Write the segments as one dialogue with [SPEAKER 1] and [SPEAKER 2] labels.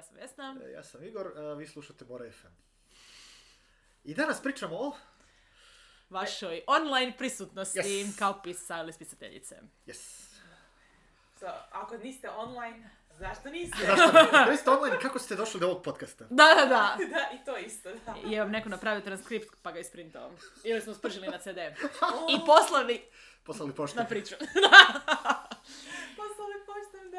[SPEAKER 1] Ja sam Vesna.
[SPEAKER 2] E, Ja sam Igor, a vi slušate Bora FM. I danas pričamo o...
[SPEAKER 1] Vašoj online prisutnosti
[SPEAKER 2] Yes.
[SPEAKER 1] kao pisca ili spisateljice.
[SPEAKER 2] Yes.
[SPEAKER 3] So, ako niste online, zašto niste?
[SPEAKER 2] Zašto? Da ste online, kako ste došli do ovog podcasta?
[SPEAKER 1] Da, da, da.
[SPEAKER 3] da, i to isto, da.
[SPEAKER 1] Je vam neko napravio transkript pa ga isprintao. Ili smo spržili na CD. I poslali
[SPEAKER 2] Poslali poštu.
[SPEAKER 1] na priču.
[SPEAKER 3] Poslali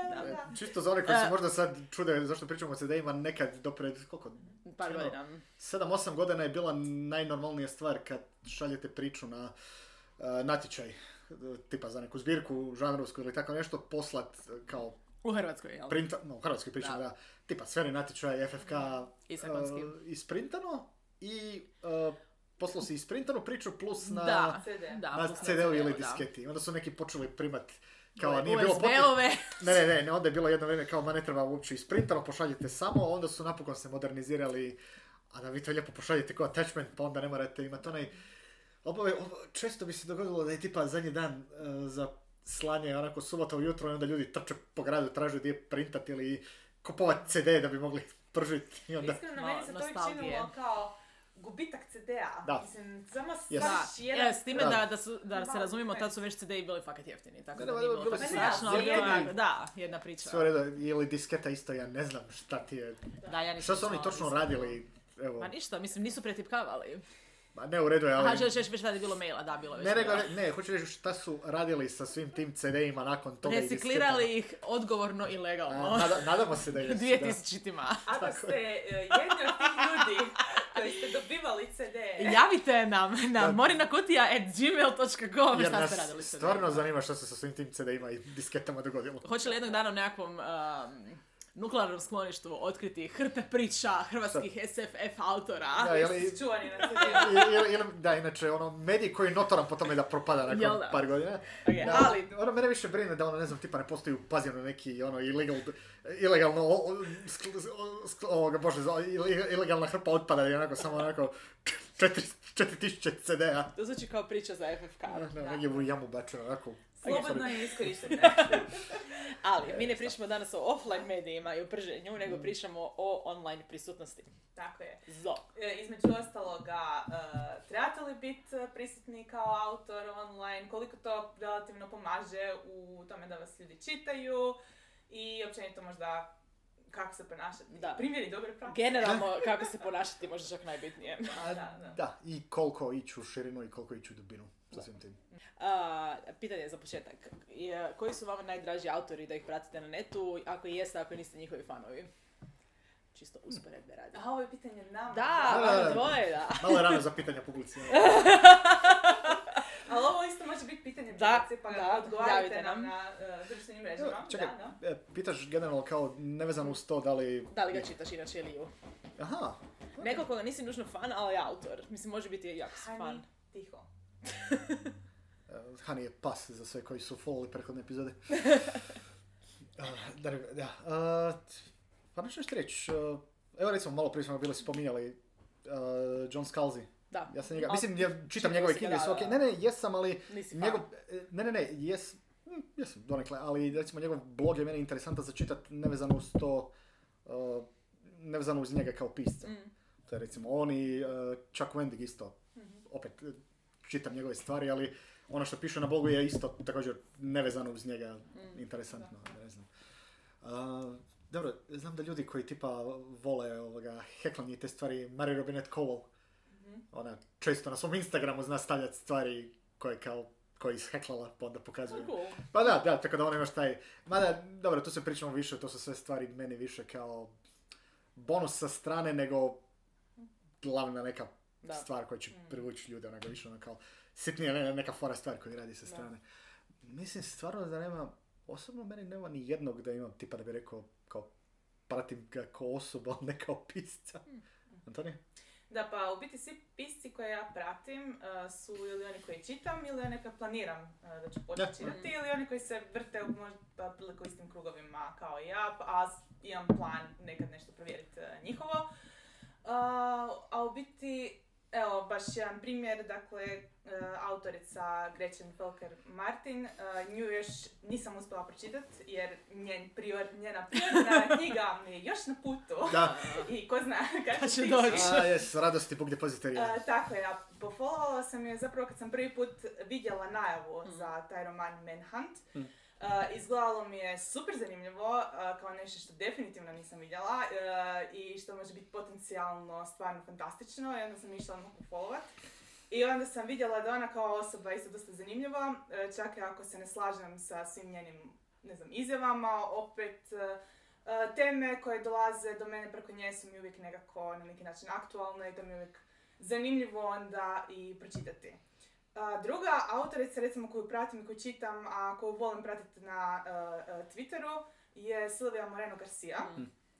[SPEAKER 3] da.
[SPEAKER 2] Čisto za one koji se
[SPEAKER 1] E.
[SPEAKER 2] možda sad čude zašto pričamo o CD-ima, nekad do pred, koliko,
[SPEAKER 1] Par godina.
[SPEAKER 2] 7-8 godina je bila najnormalnija stvar kad šaljete priču na uh, natječaj, e, tipa za neku zbirku, žanrovsku ili tako nešto, poslat kao
[SPEAKER 1] U Hrvatskoj, jel?
[SPEAKER 2] printa, no u Hrvatskoj pričamo,
[SPEAKER 1] Da.
[SPEAKER 2] da. tipa sveri natječaj, FFK, uh, isprintano i uh, poslao si isprintanu priču plus na,
[SPEAKER 1] Da.
[SPEAKER 3] CD.
[SPEAKER 2] Na CD-u ili disketi. Onda su neki počeli primat kao nije bilo potrebno.
[SPEAKER 1] USB-ove.
[SPEAKER 2] Ne, ne, ne, ne, onda je bilo jedno vrijeme kao ma ne treba uopće isprintano, pošaljite samo, onda su napokon se modernizirali, a da vi to lijepo pošaljete kao attachment, pa onda ne morate imati onaj... Je- ovo- često bi se dogodilo da je tipa zadnji dan e, za slanje onako subota ujutro i onda ljudi trče po gradu, traže gdje je printat ili kupovat CD da bi mogli pržiti i onda...
[SPEAKER 3] Iskreno, meni se to činilo kao gubitak CD-a.
[SPEAKER 2] Da.
[SPEAKER 3] Mislim, samo
[SPEAKER 2] Yes.
[SPEAKER 1] Da,
[SPEAKER 3] staviš jedan...
[SPEAKER 1] ja, s time
[SPEAKER 2] Da.
[SPEAKER 1] da, da, su, da se razumijemo, tad su već CD-i bili fakat jeftini, tako da nije
[SPEAKER 2] ne,
[SPEAKER 1] bilo tako strašno, ali je onako- da, jedna priča.
[SPEAKER 2] Sve u redu, ili disketa isto, ja ne znam šta ti je...
[SPEAKER 1] Da, ja nisam
[SPEAKER 2] Šta su oni točno
[SPEAKER 1] nisam
[SPEAKER 2] radili? Evo,
[SPEAKER 1] Ma ništa, mislim, nisu pretipkavali.
[SPEAKER 2] ma ne u redu je, ali...
[SPEAKER 1] Aha, želiš reći već tada je bilo maila, da, bilo je već
[SPEAKER 2] Ne, nego, ne, ne, hoću reći šta su radili sa svim tim CD-ima nakon toga i
[SPEAKER 1] Reciklirali ih odgovorno i legalno.
[SPEAKER 2] A, nada- nadamo se da jesu, da.
[SPEAKER 1] 2000-tima.
[SPEAKER 3] Ako ste jedni od tih ljudi koji ste dobivali CD,
[SPEAKER 1] Javite nam na
[SPEAKER 2] Da.
[SPEAKER 1] morinakutija.gmail.com
[SPEAKER 2] Jer
[SPEAKER 1] šta
[SPEAKER 2] nas
[SPEAKER 1] ste radili
[SPEAKER 2] stvarno zanima šta se sa svim tim CD-ima i disketama dogodilo.
[SPEAKER 1] Hoće li jednog dana u nekakvom um, nuklearnom skloništu otkriti hrpe priča hrvatskih SFF autora?
[SPEAKER 2] Da, je li-
[SPEAKER 3] čuvani na
[SPEAKER 2] ili- ili- da, inače, ono, medij koji je notoran po tome da propada nakon
[SPEAKER 1] Jel da?
[SPEAKER 2] par godina.
[SPEAKER 1] Ok,
[SPEAKER 2] Da,
[SPEAKER 1] ali
[SPEAKER 2] ono, mene više brine da ono, ne znam, tipa ne postoji u Pazinu neki, ono, illegal, ilegalno, o- o- skl- o- skl- ovoga, bože, ilegalna hrpa otpada i onako, samo onako, četiri, četiri tisuće CD-a.
[SPEAKER 1] to zvuči kao priča za FFK.
[SPEAKER 2] Da, negdje u jamu bačeno, onako.
[SPEAKER 3] Slobodno je iskorišteno.
[SPEAKER 1] Ali, mi ne pričamo danas o offline medijima i o prženju, nego pričamo o online prisutnosti.
[SPEAKER 3] Tako je.
[SPEAKER 1] Zo.
[SPEAKER 3] E, Između ostaloga, e, trebate li biti prisutni kao autor online, koliko to relativno pomaže u tome da vas ljudi čitaju i općenito možda kako se ponašati.
[SPEAKER 1] Da.
[SPEAKER 3] Primjeri dobre prakse.
[SPEAKER 1] Generalno, kako se ponašati, možda čak najbitnije.
[SPEAKER 2] A,
[SPEAKER 3] Da, da.
[SPEAKER 2] da, i koliko ići u širinu i koliko ići u dubinu sa svim tim.
[SPEAKER 1] A, pitanje za početak. Je, koji su vama najdraži autori da ih pratite na netu, ako i jeste, ako niste njihovi fanovi? Čisto usporedbe radi.
[SPEAKER 3] A ovo je pitanje nama.
[SPEAKER 1] Da,
[SPEAKER 2] Da, da,
[SPEAKER 1] vama
[SPEAKER 2] da.
[SPEAKER 1] dvoje, da.
[SPEAKER 2] Malo je rano za pitanja publici.
[SPEAKER 3] Ali ovo isto može biti pitanje
[SPEAKER 1] Da,
[SPEAKER 3] publici, pa
[SPEAKER 1] da,
[SPEAKER 3] odgovarajte nam
[SPEAKER 1] nam.
[SPEAKER 3] na uh, društvenim mrežama.
[SPEAKER 2] Čekaj,
[SPEAKER 3] Da, da.
[SPEAKER 2] e, pitaš generalno kao nevezano uz to da li...
[SPEAKER 1] Da li ga čitaš inače ili ju?
[SPEAKER 2] Aha,
[SPEAKER 1] Neko koga nisi nužno fan, ali je autor. Mislim, može biti jako
[SPEAKER 3] Hani,
[SPEAKER 1] fan.
[SPEAKER 3] tiho.
[SPEAKER 2] e, Hani je pas za sve koji su followali prethodne epizode. Uh, da, da, uh, pa nešto što reći. uh, evo recimo, malo prije smo bili spominjali uh, John Scalzi.
[SPEAKER 1] Da.
[SPEAKER 2] Ja sam njega, mislim, ja čitam njegove knjige,
[SPEAKER 1] da,
[SPEAKER 2] su ok.
[SPEAKER 1] da.
[SPEAKER 2] Ne, ne, jesam, ali
[SPEAKER 1] Nisi
[SPEAKER 2] njegov, e, ne, ne, ne, jes, hm, jesam donekle, ali recimo njegov blog je meni interesantan za čitat nevezano uz to, uh, nevezano uz njega kao pisca.
[SPEAKER 1] Mm.
[SPEAKER 2] To je recimo on i uh, Chuck Wendig isto,
[SPEAKER 1] Mhm.
[SPEAKER 2] opet čitam njegove stvari, ali ono što piše na blogu je isto također nevezano uz njega,
[SPEAKER 1] Mm.
[SPEAKER 2] interesantno, ne znam. Uh, dobro, znam da ljudi koji tipa vole ovoga heklanje i te stvari, Mary Robinette Cowell,
[SPEAKER 3] Mhm.
[SPEAKER 2] ona često na svom Instagramu zna stavljati stvari koje kao koje je isheklala pa onda pokazuje.
[SPEAKER 1] Oh, cool.
[SPEAKER 2] Pa da, da, tako da ona imaš taj... Mada, dobro, tu se pričamo više, to su sve stvari meni više kao bonus sa strane nego glavna neka
[SPEAKER 1] Da.
[SPEAKER 2] stvar koja će
[SPEAKER 1] Mm.
[SPEAKER 2] privući ljude, onoga više ono kao sitnija ne- neka fora stvar koju radi sa
[SPEAKER 1] Da.
[SPEAKER 2] strane. Mislim stvarno da nema, osobno meni nema ni jednog da imam tipa da bi rekao kao pratim ga kao osoba, ne kao pisca.
[SPEAKER 1] Mm.
[SPEAKER 2] Antoni?
[SPEAKER 3] Da, pa u biti svi pisci koje ja pratim uh, su ili oni koji čitam ili oni koje planiram uh, da ću
[SPEAKER 2] Da.
[SPEAKER 3] početi čitati ili oni koji se vrte u možda otprilike u istim krugovima kao i ja, pa- a imam plan nekad nešto provjeriti uh, njihovo. Uh, a u biti Evo, baš jedan primjer, dakle, e, autorica Gretchen Felker Martin, e, nju još nisam uspjela pročitati jer njen prior, njena priorna knjiga mi je još na putu.
[SPEAKER 2] Da.
[SPEAKER 3] I ko zna kad
[SPEAKER 1] Kad
[SPEAKER 3] će
[SPEAKER 1] doći.
[SPEAKER 2] A, jes, radosti Bog depozitarija.
[SPEAKER 3] E, tako je, a sam je zapravo kad sam prvi put vidjela najavu za taj roman Manhunt.
[SPEAKER 2] Mm.
[SPEAKER 3] E, izgledalo mi je super zanimljivo, e, kao nešto što definitivno nisam vidjela e, i što može biti potencijalno stvarno fantastično i onda sam išla odmah pofollowat. I onda sam vidjela da ona kao osoba isto dosta zanimljiva, e, čak i ako se ne slažem sa svim njenim, ne znam, izjavama, opet e, e, teme koje dolaze do mene preko nje su mi uvijek nekako na neki način aktualne i to mi je uvijek zanimljivo onda i pročitati. Druga autorica, recimo koju pratim i koju čitam, a koju volim pratiti na Twitteru, je Silvia Moreno Garcia.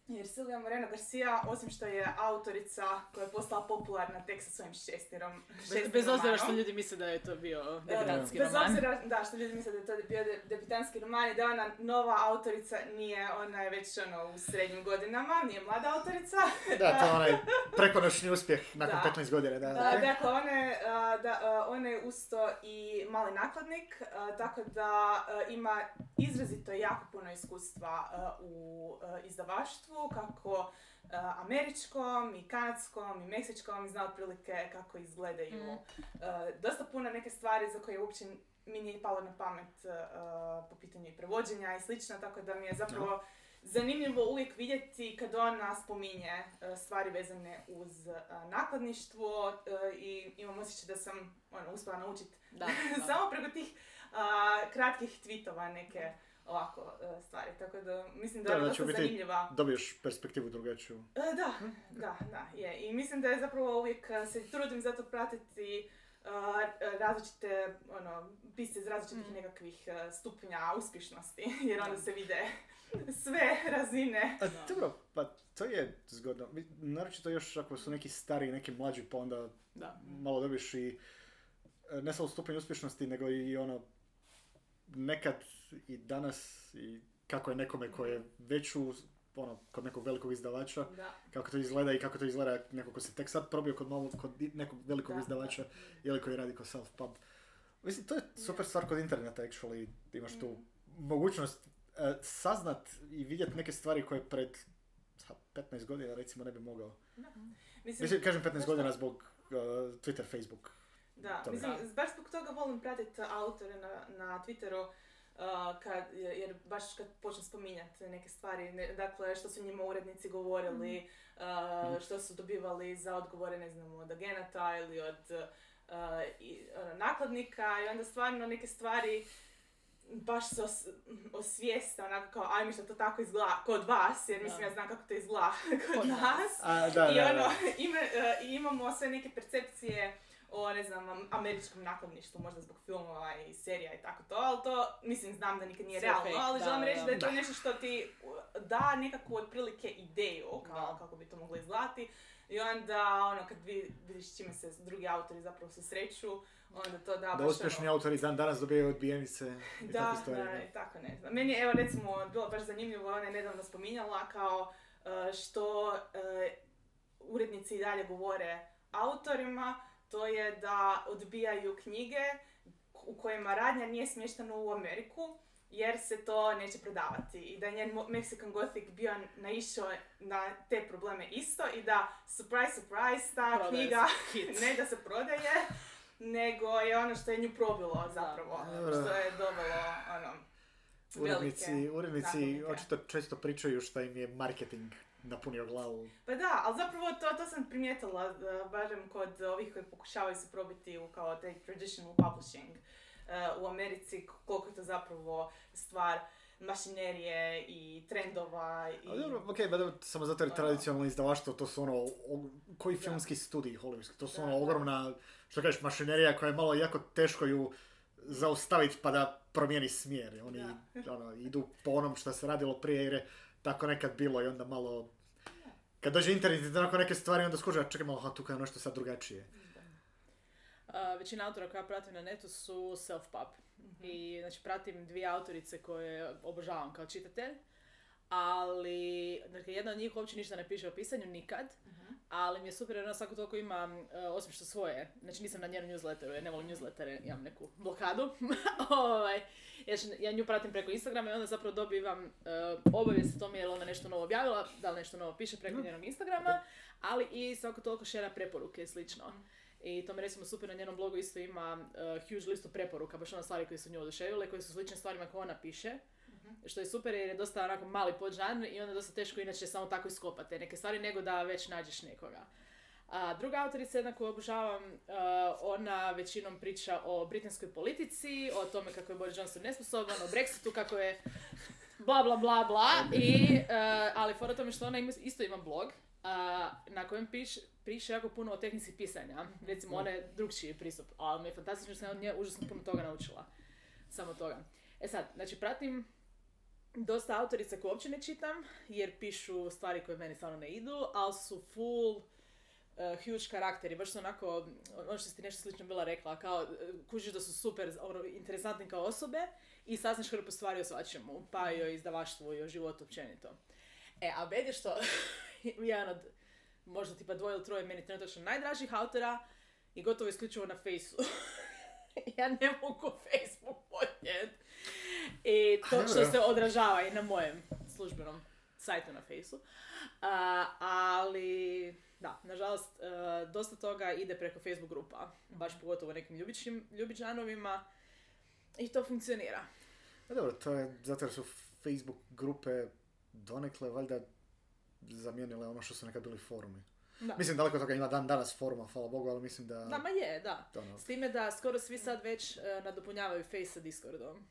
[SPEAKER 3] Jer Silvia Moreno Garcia, osim što je autorica koja je postala popularna tek sa svojim šestirom,
[SPEAKER 1] Bez, bez obzira što ljudi misle da je to bio debitanski
[SPEAKER 3] Bez
[SPEAKER 1] roman.
[SPEAKER 3] obzira, da, što ljudi misle da je to bio de- debitanski roman i da ona nova autorica, nije, ona je već ono u srednjim godinama, nije mlada autorica.
[SPEAKER 2] Da, to je onaj prekonoćni uspjeh nakon
[SPEAKER 3] Da.
[SPEAKER 2] 15 godina. Da,
[SPEAKER 3] Da, dakle, ona je, da, ona je usto i mali nakladnik, tako da ima izrazito jako puno iskustva u a, izdavaštvu, kako a, američkom i kanadskom i meksičkom i zna otprilike kako izgledaju.
[SPEAKER 1] Mm.
[SPEAKER 3] a, dosta puno neke stvari za koje uopće mi nije palo na pamet a, po pitanju i prevođenja i slično, tako da mi je zapravo zanimljivo uvijek vidjeti kad ona spominje e, stvari vezane uz e, nakladništvo e, i imam osjećaj da sam ono, uspjela naučiti
[SPEAKER 1] Da, da.
[SPEAKER 3] samo preko tih a, kratkih tweetova neke ovako e, stvari. Tako da mislim da
[SPEAKER 2] Da,
[SPEAKER 3] je
[SPEAKER 2] znači,
[SPEAKER 3] dosta zanimljiva.
[SPEAKER 2] Dobiješ perspektivu drugačiju.
[SPEAKER 3] E, da, da, da, je. I mislim da je zapravo uvijek e, se trudim zato pratiti a, različite, ono, pisce iz različitih
[SPEAKER 1] Mm.
[SPEAKER 3] nekakvih e, stupnja uspješnosti, jer onda se vide sve razine.
[SPEAKER 2] A, dobro, pa to je zgodno. Mi- Naročito još ako su neki stari, neki mlađi, pa onda
[SPEAKER 1] Da.
[SPEAKER 2] malo dobiš i e, ne samo stupanj uspješnosti, nego i ono nekad i danas i kako je nekome ko je već u, ono, kod nekog velikog izdavača,
[SPEAKER 3] Da.
[SPEAKER 2] kako to izgleda i kako to izgleda neko ko se tek sad probio kod, malo, kod nekog velikog
[SPEAKER 3] Da,
[SPEAKER 2] izdavača ili koji radi kod self-pub. Mislim, to je super stvar kod interneta, actually, imaš tu
[SPEAKER 3] Mm.
[SPEAKER 2] mogućnost e, saznat i vidjeti neke stvari koje pred ha, 15 godina recimo ne bi mogao.
[SPEAKER 3] Mislim,
[SPEAKER 2] Mislim, kažem 15
[SPEAKER 3] znaš
[SPEAKER 2] godina zbog uh, Twitter, Facebook.
[SPEAKER 3] Da,
[SPEAKER 2] To
[SPEAKER 3] mislim,
[SPEAKER 1] da.
[SPEAKER 3] baš zbog toga volim pratiti autore na, na Twitteru, uh, kad, jer baš kad počnu spominjati neke stvari, ne, dakle što su njima urednici govorili, uh, što su dobivali za odgovore, ne znam, od agenata ili od uh, i, ono, nakladnika i onda stvarno neke stvari baš se os, osvijeste, onako kao, ajme što to tako izgleda kod vas, jer mislim
[SPEAKER 1] Da.
[SPEAKER 3] ja znam kako to izgleda kod
[SPEAKER 1] Kod nas.
[SPEAKER 3] nas.
[SPEAKER 2] A, da,
[SPEAKER 3] I
[SPEAKER 2] da,
[SPEAKER 3] ono,
[SPEAKER 2] da.
[SPEAKER 3] ima, i imamo sve neke percepcije o, ne znam, am- američkom nakladništvu, možda zbog filmova i serija i tako to, ali to, mislim, znam da nikad nije
[SPEAKER 1] Sve
[SPEAKER 3] realno,
[SPEAKER 1] fake,
[SPEAKER 3] ali
[SPEAKER 1] da,
[SPEAKER 3] želim reći
[SPEAKER 1] da.
[SPEAKER 3] da je to
[SPEAKER 2] Da.
[SPEAKER 3] nešto što ti uh, da nekakvu otprilike ideju, kao
[SPEAKER 1] Da.
[SPEAKER 3] kako bi to moglo izgledati. I onda, ono, kad vi, vidiš čime se drugi autori zapravo susreću, onda to da,
[SPEAKER 2] Da
[SPEAKER 3] baš
[SPEAKER 2] uspješni
[SPEAKER 3] ono,
[SPEAKER 2] autori dan danas dobijaju odbijenice i
[SPEAKER 3] da,
[SPEAKER 2] takve stvari.
[SPEAKER 3] da, i tako ne znam. Meni je, evo recimo, bilo baš zanimljivo, ona je nedavno spominjala kao e, što e, urednici i dalje govore autorima, to je da odbijaju knjige u kojima radnja nije smještena u Ameriku, jer se to neće prodavati. I da je njen Mexican Gothic bio naišao na te probleme isto i da, surprise, surprise, ta
[SPEAKER 1] Prodaje
[SPEAKER 3] knjiga ne da se prodaje, nego je ono što je nju probilo zapravo,
[SPEAKER 2] Dobro.
[SPEAKER 3] što je dovelo ono,
[SPEAKER 2] Urednici,
[SPEAKER 3] velike
[SPEAKER 2] urednici očito često pričaju šta im je marketing napunio glavu.
[SPEAKER 3] Pa da, ali zapravo to, to sam primijetila, eh, barem kod ovih koji pokušavaju se probiti u kao taj traditional publishing eh, u Americi, koliko je to zapravo stvar mašinerije i trendova i...
[SPEAKER 2] Ali dobro, okej, okay, samo zato jer
[SPEAKER 3] Ono.
[SPEAKER 2] tradicionalno izdavaštvo, to su ono, o- koji filmski studij hollywoodski, to su
[SPEAKER 3] Da,
[SPEAKER 2] ono
[SPEAKER 3] da.
[SPEAKER 2] ogromna, što kažeš, mašinerija koja je malo jako teško ju zaustaviti pa da promijeni smjer. Oni ono, idu po onom što se radilo prije jer je tako nekad bilo i onda malo... Kad dođe internet i onako neke stvari, onda skuža, čekaj malo, ha, tu kao nešto sad drugačije.
[SPEAKER 1] A, većina autora koja pratim na netu su self-pub. I znači pratim dvije autorice koje obožavam kao čitatelj. Ali, dakle, jedna od njih uopće ništa ne piše o pisanju nikad. Ali mi je super jer ona svako toliko ima uh, osim što svoje, znači nisam na njenom newsletteru, jer ne volim newslettere, imam neku blokadu. ovaj, ja, ja nju pratim preko Instagrama i onda zapravo dobivam uh, obavijest o tome je li ona nešto novo objavila, da li nešto novo piše preko njenog Instagrama, ali i svako toliko šera preporuke i slično. I to mi recimo super na njenom blogu isto ima uh, huge listu preporuka, baš ona stvari koje su nju oduševile, koje su slične stvarima koje ona piše. Što je super jer je dosta onako mali podžanr i onda dosta teško inače samo tako iskopati neke stvari nego da već nađeš nekoga. A druga autorica jedna koju obožavam, uh, ona većinom priča o britanskoj politici, o tome kako je Boris Johnson nesposoban, o Brexitu, kako je bla bla bla bla, i, uh, ali fora tome što ona ima, isto ima blog, uh, na kojem piše, piše jako puno o tehnici pisanja. Recimo, ona je drugčiji pristup, ali mi je fantastično što sam od nje užasno puno toga naučila. Samo toga. E sad, znači pratim dosta autorica koje uopće ne čitam, jer pišu stvari koje meni stvarno ne idu, ali su full uh, huge karakteri, baš su onako, ono što ti nešto slično bila rekla, kao uh, kužiš da su super, ono, interesantni kao osobe i saznaš hrpu stvari o svačemu, pa i o izdavaštvu i o životu općenito. E, a je što, jedan od možda tipa dvoje ili troje meni trenutačno najdražih autora i gotovo isključivo na fejsu. ja ne mogu Facebook podnijet. I to što se odražava i na mojem službenom sajtu na fejsu. A, ali, da, nažalost, e, dosta toga ide preko Facebook grupa. Baš pogotovo nekim ljubičnim, ljubičanovima. I to funkcionira.
[SPEAKER 2] A dobro, to je zato jer su Facebook grupe donekle valjda zamijenile ono što su nekad bili forumi.
[SPEAKER 1] Da.
[SPEAKER 2] Mislim, daleko toga ima dan danas foruma, hvala Bogu, ali mislim da...
[SPEAKER 1] Da, ma je, da.
[SPEAKER 2] ono,
[SPEAKER 1] S time da skoro svi sad već e, nadopunjavaju Face sa Discordom.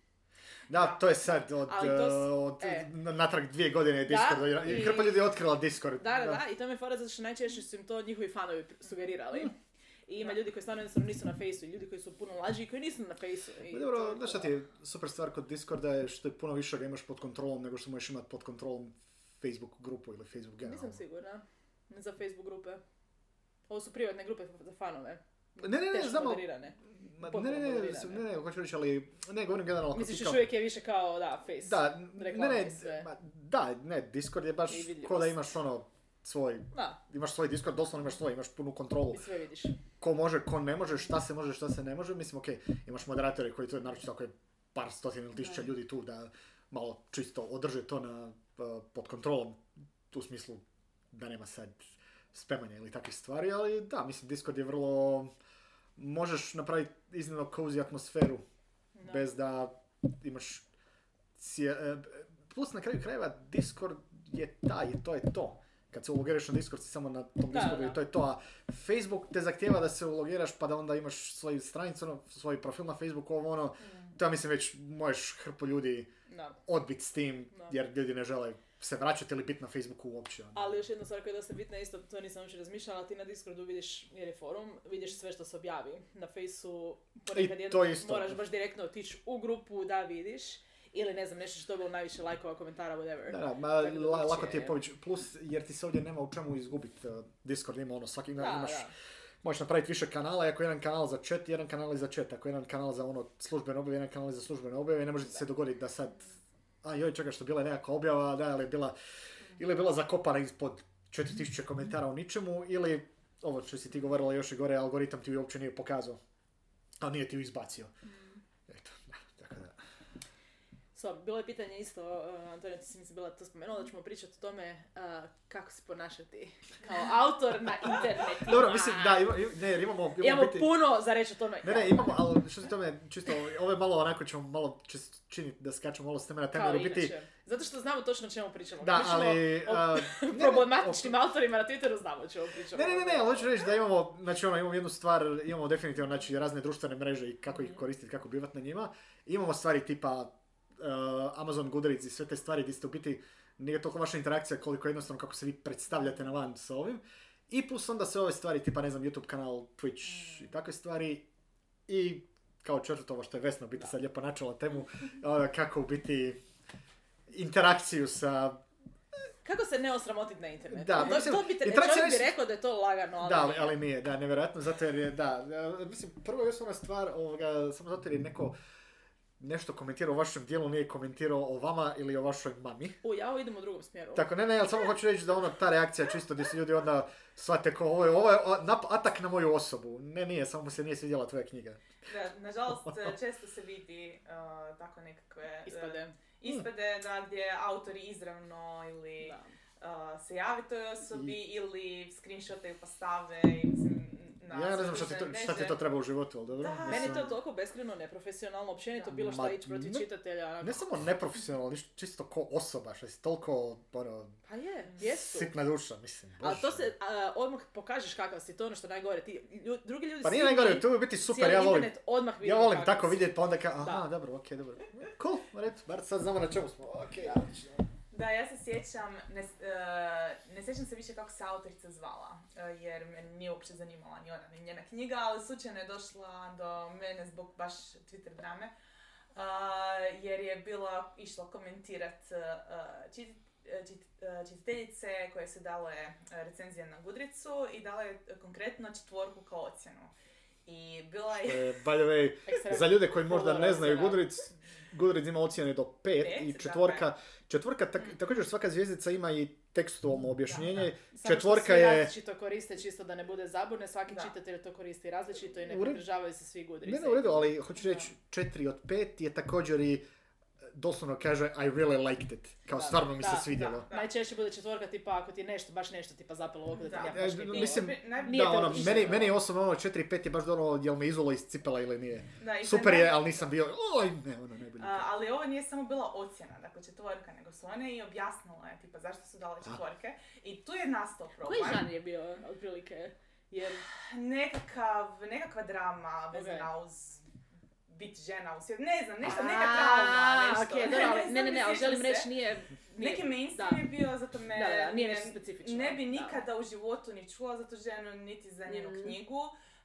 [SPEAKER 2] Da, to je sad od,
[SPEAKER 1] to
[SPEAKER 2] eh, od
[SPEAKER 1] e.
[SPEAKER 2] na- natrag dvije godine Discord, i,
[SPEAKER 1] i-
[SPEAKER 2] hrpa ljudi je otkrila Discord.
[SPEAKER 1] Da, da, da, i to mi je fora zato što najčešće su im to njihovi fanovi sugerirali.
[SPEAKER 2] Mm.
[SPEAKER 1] I ima ljudi koji stvarno jednostavno nisu na fejsu ljudi koji su puno mlađi i koji nisu na fejsu. I to
[SPEAKER 2] Dobro, znaš šta ti je super stvar kod Discorda je što je puno više ga imaš pod kontrolom nego što možeš imati pod kontrolom Facebook grupu ili Facebook generalno.
[SPEAKER 1] Nisam sigurna. Ne za Facebook grupe. Ovo su privatne grupe za fanove.
[SPEAKER 2] Ne, ne, ne, znamo. Ma, ne,
[SPEAKER 1] potpuno
[SPEAKER 2] ne, ne,
[SPEAKER 1] moderirane.
[SPEAKER 2] ne, ne, hoću reći, ali ne, govorim generalno.
[SPEAKER 1] Misliš još uvijek je više kao, da, face.
[SPEAKER 2] Da, ne, ne, ma, da, ne, Discord je baš ko da imaš ono svoj,
[SPEAKER 1] Da,
[SPEAKER 2] imaš svoj Discord, doslovno imaš svoj, imaš punu kontrolu.
[SPEAKER 1] i sve vidiš.
[SPEAKER 2] Ko može, ko ne može, šta se može, šta se ne može. Mislim, okej, imaš moderatore koji to, naročito ako je par stotina ili tisuća ljudi tu da malo čisto održe to na, uh, pod kontrolom, u smislu da nema sad spemanja ili takvih stvari, ali da, mislim, Discord je vrlo, možeš napraviti iznimno cozy atmosferu
[SPEAKER 1] Da.
[SPEAKER 2] bez da imaš cije, e, plus na kraju krajeva Discord je taj i to je to. Kad se ulogiraš na Discord si samo na tom Discordu i to je to, a Facebook te zahtjeva da se ulogiraš pa da onda imaš svoju stranicu, ono, svoj profil na Facebooku, ovo ono,
[SPEAKER 1] Mm,
[SPEAKER 2] to ja mislim već možeš hrpu ljudi
[SPEAKER 1] Da.
[SPEAKER 2] odbit s tim
[SPEAKER 1] Da.
[SPEAKER 2] jer ljudi ne žele se vraćati ili biti na Facebooku uopće. ono.
[SPEAKER 1] Ali još jedna stvar koja je dosta bitna, isto to nisam uopće razmišljala, ti na Discordu vidiš, jer je forum, vidiš sve što se objavi. Na Fejsu ponekad jedno moraš baš direktno otići u grupu da vidiš. Ili ne znam, nešto što je dobilo najviše lajkova, komentara, whatever.
[SPEAKER 2] Da, da, ma, la- lako ti je pović, plus jer ti se ovdje nema u čemu izgubiti. uh, Discord ima ono, svaki
[SPEAKER 1] Da,
[SPEAKER 2] imaš
[SPEAKER 1] da.
[SPEAKER 2] Možeš napraviti više kanala, ako je jedan kanal za chat, jedan kanal za chat, ako je jedan kanal za ono službene objave, jedan kanal za službene objave, ne može ti se dogoditi da sad, a joj, čekaj što je bila nekakva objava, da, je bila, ili je bila zakopana ispod 4000 komentara o ničemu, ili, ovo što si ti govorila još i gore, algoritam ti uopće nije pokazao, a nije ti ju izbacio. Eto, da, tako da.
[SPEAKER 1] So, bilo je pitanje isto, uh, Antonija, ti si mi bila to spomenula, da ćemo pričati o tome uh, kako se ponašati kao autor na internetu.
[SPEAKER 2] Dobro, mislim, da, ima, ne, jer imamo, imamo,
[SPEAKER 1] Imamo
[SPEAKER 2] biti-
[SPEAKER 1] puno za reći o tome.
[SPEAKER 2] Ne, ne, imamo, ali što se tome, čisto, ovo je malo onako ćemo malo činiti da skačemo malo s teme na teme,
[SPEAKER 1] Kao
[SPEAKER 2] jer biti.
[SPEAKER 1] Zato što znamo točno o čemu pričamo.
[SPEAKER 2] da,
[SPEAKER 1] Pričamo
[SPEAKER 2] ali,
[SPEAKER 1] o
[SPEAKER 2] a, ne, ne,
[SPEAKER 1] problematičnim autorima na Twitteru znamo o čemu pričamo.
[SPEAKER 2] Ne, ne, ne, ne, ali hoću reći da imamo, znači ono, imamo jednu stvar, imamo definitivno znači, razne društvene mreže i kako ih koristiti, kako bivati na njima. Imamo stvari tipa Amazon Goodreads i sve te stvari gdje ste u biti, nije toliko vaša interakcija koliko jednostavno kako se vi predstavljate na van sa ovim. I plus onda sve ove stvari tipa, ne znam, YouTube kanal, Twitch i takve stvari. I kao četvrto, ovo što je Vesna u biti sad lijepo načela temu, uh, kako u biti interakciju sa
[SPEAKER 1] Kako se ne osramotiti na internetu?
[SPEAKER 2] Da,
[SPEAKER 1] to,
[SPEAKER 2] mislim,
[SPEAKER 1] to bi, te,
[SPEAKER 2] interakcija
[SPEAKER 1] čovjek bi rekao da je to lagano, ali,
[SPEAKER 2] Da, ali, ali nije, da, nevjerojatno, zato jer je, da, mislim, prvo je osnovna stvar, ovoga, samo zato jer je neko nešto komentirao o vašem dijelu, nije komentirao o vama ili o vašoj mami.
[SPEAKER 1] U, ja idem u drugom smjeru.
[SPEAKER 2] Tako, ne, ne, ali samo hoću reći da ono, ta reakcija čisto gdje se ljudi onda shvate kao ovo je, ovo je nap- atak na moju osobu. Ne, nije, samo mu se nije svidjela tvoja knjiga.
[SPEAKER 3] Da, nažalost, često se vidi uh, tako nekakve... uh,
[SPEAKER 1] Ispade.
[SPEAKER 3] ispade da gdje autori izravno ili
[SPEAKER 1] Da.
[SPEAKER 3] uh, se javi toj osobi ili screenshotaju pa stave i mislim
[SPEAKER 2] ja ne znam šta ti, to, šta ti to treba u životu, ali dobro?
[SPEAKER 3] Da.
[SPEAKER 1] Meni je to toliko beskreno neprofesionalno, općenito bilo šta ići protiv čitatelja. onako.
[SPEAKER 2] Ne samo neprofesionalno, niš- čisto ko osoba, što si toliko, ono,
[SPEAKER 1] Pa je, jesu.
[SPEAKER 2] sitna duša, mislim.
[SPEAKER 1] A to
[SPEAKER 2] Bože.
[SPEAKER 1] se a, odmah pokažeš kakav si, to je ono što najgore. Ti, lju- drugi ljudi
[SPEAKER 2] Pa nije najgore, to bi biti super, ja volim,
[SPEAKER 1] odmah
[SPEAKER 2] ja volim tako vidjeti pa onda ka, aha,
[SPEAKER 1] Da.
[SPEAKER 2] dobro, okej, dobro. Cool, u redu, bar sad znamo na čemu smo, okej, odlično.
[SPEAKER 3] Da, ja se sjećam, ne, e, ne sjećam se više kako se autorica zvala, e, jer me nije uopće zanimala ni ona, ni njena knjiga, ali slučajno je došla do mene zbog baš Twitter drame, e, jer je bila išla komentirat čit- čit- koje su dale recenzije na Gudricu i dale je konkretno četvorku kao ocjenu. I bila je...
[SPEAKER 2] E, by the way, za ljude koji možda ne znaju. Goodreads, Goodreads ima ocjene do 5
[SPEAKER 3] Pet,
[SPEAKER 2] i četvorka, četvorka tak, također svaka zvijezdica ima i tekstualno objašnjenje,
[SPEAKER 1] Samo
[SPEAKER 2] četvorka je...
[SPEAKER 1] različito koriste, čisto da ne bude zabune, svaki
[SPEAKER 3] Da.
[SPEAKER 1] čitatelj to koristi različito i ne pridržavaju se svi gudrice.
[SPEAKER 2] Ne, ne, u redu, ali hoću reći 4 od 5 je također i doslovno kaže I really liked it. Kao
[SPEAKER 1] Da,
[SPEAKER 2] stvarno mi se svidjelo.
[SPEAKER 3] da.
[SPEAKER 1] Najčešće bude četvorka tipa ako ti nešto, baš nešto tipa zapelo oko da ti
[SPEAKER 3] Da.
[SPEAKER 1] njap
[SPEAKER 2] E,
[SPEAKER 1] baš nije
[SPEAKER 2] mislim,
[SPEAKER 1] Nije
[SPEAKER 2] da, ono, meni, meni je osobno ono 4 i 5 je baš ono, jel me izulo iz cipela ili nije.
[SPEAKER 3] Da,
[SPEAKER 2] Super je, ali nisam bio, oj, ne, ono najbolje.
[SPEAKER 3] A, ali ovo nije samo bila ocjena, dakle četvorka, nego su one i objasnila je, tipa, zašto su dale četvorke. I tu je nastao problem.
[SPEAKER 1] Koji žanr je bio, otprilike? Jer,
[SPEAKER 3] Nekakav, nekakva drama vezana
[SPEAKER 1] Ok.
[SPEAKER 3] uz bit žena u svijetu, ne znam, nešto, neka trauma, nešto.
[SPEAKER 1] okej, dobro, ali- ne, ne, ne, ali želim reći nije... nije-
[SPEAKER 3] Neki mainstream
[SPEAKER 1] da.
[SPEAKER 3] je bio, zato me
[SPEAKER 1] Da, da, nije
[SPEAKER 3] ne-
[SPEAKER 1] nešto specifično.
[SPEAKER 3] ne bi
[SPEAKER 1] Da.
[SPEAKER 3] nikada u životu ni čula za tu ženu, niti za njenu
[SPEAKER 1] Mhm.
[SPEAKER 3] knjigu,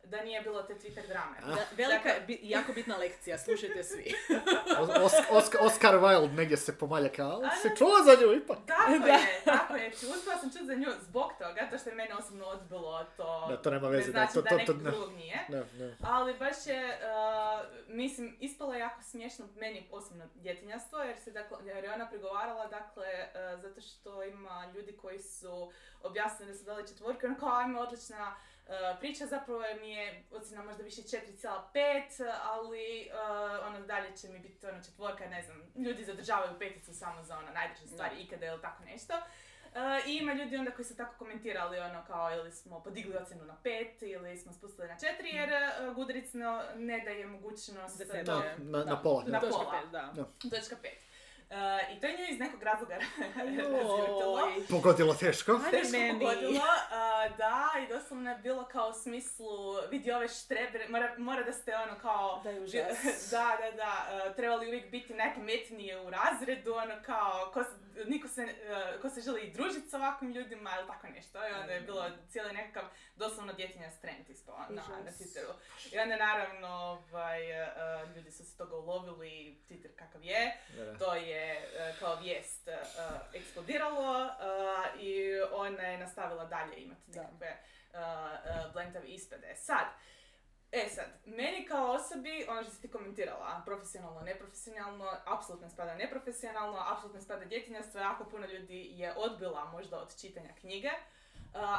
[SPEAKER 3] da nije bilo te Twitter drame.
[SPEAKER 1] Da, velika,
[SPEAKER 3] Dakle-
[SPEAKER 1] bi, jako bitna lekcija, slušajte svi.
[SPEAKER 2] Os- Os- Oscar, Wilde negdje se pomalja kao, ali
[SPEAKER 3] da.
[SPEAKER 2] čula za nju ipak.
[SPEAKER 3] Tako
[SPEAKER 1] Da.
[SPEAKER 3] je, tako je. Uspjela sam čuti za nju zbog toga, to što je mene osobno odbilo, to,
[SPEAKER 2] Da, to nema
[SPEAKER 3] ne
[SPEAKER 2] veze, da,
[SPEAKER 3] znači
[SPEAKER 2] to-
[SPEAKER 3] da,
[SPEAKER 2] to- to-
[SPEAKER 3] nekog
[SPEAKER 2] ne.
[SPEAKER 3] drugog nije.
[SPEAKER 2] Ne, ne.
[SPEAKER 3] Ali baš je, uh, mislim, ispalo je jako smiješno meni osobno djetinjastvo, jer, se, dakle, jer je ona prigovarala, dakle, uh, zato što ima ljudi koji su objasnili da su dali četvorke, ono kao, ajme, odlična uh, priča, zapravo mi je ocjena možda više 4,5, ali uh, ono dalje će mi biti ono četvorka, ne znam, ljudi zadržavaju peticu samo za ono najdraže stvari ikada ili tako nešto. Uh, I ima ljudi onda koji su tako komentirali ono kao ili smo podigli ocjenu na pet ili smo spustili na četiri jer uh, Goodreads no, ne daje mogućnost
[SPEAKER 1] Da
[SPEAKER 3] da
[SPEAKER 2] na,
[SPEAKER 1] da.
[SPEAKER 2] na pola.
[SPEAKER 3] Na
[SPEAKER 1] Točka
[SPEAKER 3] pola.
[SPEAKER 1] pet, da.
[SPEAKER 2] Da.
[SPEAKER 3] točka pet. Uh, I to je nju iz nekog razloga razljutilo.
[SPEAKER 2] Pogodilo teško.
[SPEAKER 1] Ajde
[SPEAKER 3] Teško
[SPEAKER 1] meni.
[SPEAKER 3] pogodilo, uh, da, i doslovno je bilo kao u smislu, vidi ove štrebre, mora, mora da ste ono kao,
[SPEAKER 1] Da je užas.
[SPEAKER 3] da, da, da, uh, trebali uvijek biti najpametnije u razredu, ono kao, ko, se- niko se, uh, ko se želi družiti s ovakvim ljudima ili tako nešto. I onda je bilo cijeli nekakav doslovno djetinja trend ispao na, na
[SPEAKER 1] Užas.
[SPEAKER 3] Twitteru. I onda naravno ovaj, uh, ljudi su se toga ulovili, Twitter kakav je,
[SPEAKER 2] Da, da.
[SPEAKER 3] to je uh, kao vijest uh, eksplodiralo uh, i ona je nastavila dalje imati nekakve blentave ispade. Sad, E sad, meni kao osobi, ono što si ti komentirala, profesionalno, neprofesionalno, apsolutno spada neprofesionalno, apsolutno spada djetinjastvo, jako puno ljudi je odbila možda od čitanja knjige,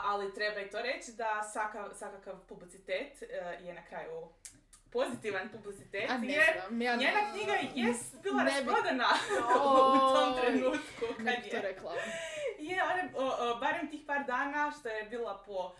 [SPEAKER 3] ali treba i to reći da svaka, svakakav publicitet je na kraju pozitivan publicitet,
[SPEAKER 1] A ne
[SPEAKER 3] jer
[SPEAKER 1] znam, ja
[SPEAKER 3] njena knjiga jest bila
[SPEAKER 1] Ne bi-
[SPEAKER 3] rasprodana u tom trenutku
[SPEAKER 1] Ne
[SPEAKER 3] kad
[SPEAKER 1] bi to
[SPEAKER 3] je.
[SPEAKER 1] rekla.
[SPEAKER 3] Je, ona, je, barem tih par dana što je bila po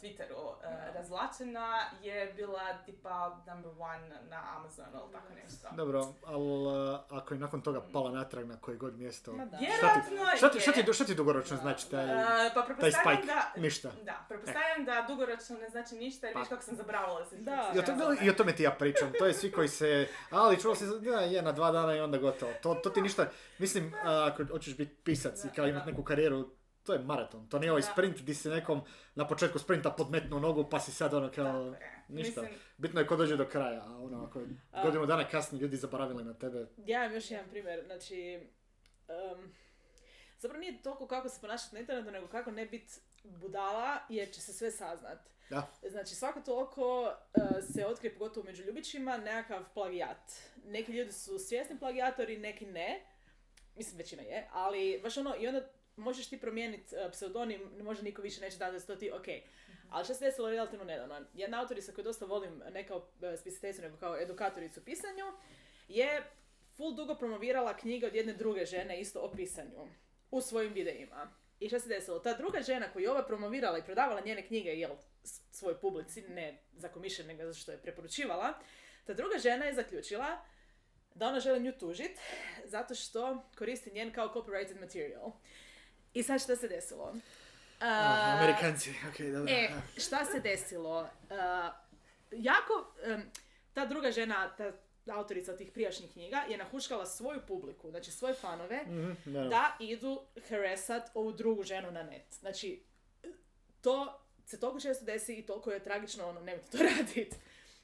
[SPEAKER 3] Twitteru e, razlačena, je bila tipa number one na Amazonu ili tako nešto.
[SPEAKER 2] Dobro, ali ako je nakon toga pala natrag na koje god mjesto...
[SPEAKER 1] Ma da.
[SPEAKER 2] Šta ti, šta ti, šta ti,
[SPEAKER 3] je.
[SPEAKER 2] šta ti dugoročno znači taj,
[SPEAKER 3] E, pa
[SPEAKER 2] taj spike?
[SPEAKER 3] da...
[SPEAKER 2] Ništa.
[SPEAKER 3] Da, pretpostavljam da dugoročno ne znači ništa jer
[SPEAKER 2] Pa.
[SPEAKER 3] viš kako sam zabravala da se
[SPEAKER 1] Da.
[SPEAKER 2] I o, tome, I o tome ti ja pričam, to je svi koji se, ali čuo si, da, je na dva dana i onda gotovo. To, to ti ništa, mislim, ako hoćeš biti pisac i
[SPEAKER 3] Da,
[SPEAKER 2] kao imati
[SPEAKER 3] da.
[SPEAKER 2] neku karijeru, to je maraton, to nije ovaj
[SPEAKER 3] Da.
[SPEAKER 2] sprint di se nekom na početku sprinta podmetnu nogu pa si sad ono kao, ništa.
[SPEAKER 3] Mislim,
[SPEAKER 2] Bitno je ko dođe do kraja, a ono ako je
[SPEAKER 1] A.
[SPEAKER 2] godinu dana kasnije ljudi zaboravili na tebe,
[SPEAKER 1] Ja imam još jedan primjer, znači... Um, zapravo nije toliko kako se ponašati na internetu, nego kako ne biti budala, jer će se sve saznat.
[SPEAKER 2] Da.
[SPEAKER 1] Znači svako toliko uh, se otkrije, pogotovo među ljubićima, nekakav plagijat. Neki ljudi su svjesni plagijatori, neki ne. Mislim, većina je, ali baš ono, i onda možeš ti promijeniti uh, pseudonim, možda niko više neće dati da si to ti, ok. Ali što se desilo relativno nedavno? Jedna autorica koju dosta volim, ne kao uh, spisateljicu, nego kao edukatoricu u pisanju, je full dugo promovirala knjige od jedne druge žene isto o pisanju u svojim videima. I što se desilo? Ta druga žena koju je ova promovirala i prodavala njene knjige, jel, s- svojoj publici, ne za komišljen, nego zato što je preporučivala, ta druga žena je zaključila da ona želi nju tužit zato što koristi njen kao copyrighted material. I sad što se desilo?
[SPEAKER 2] Ah,
[SPEAKER 1] A,
[SPEAKER 2] Amerikanci, ok, dobro.
[SPEAKER 1] E, šta se desilo? Uh, jako, em, ta druga žena, ta autorica tih prijašnjih knjiga, je nahuškala svoju publiku, znači svoje fanove,
[SPEAKER 2] Mhm, da,
[SPEAKER 1] idu harassat ovu drugu ženu na net. Znači, to se toliko često desi i toliko je tragično, ono, nemojte to radit.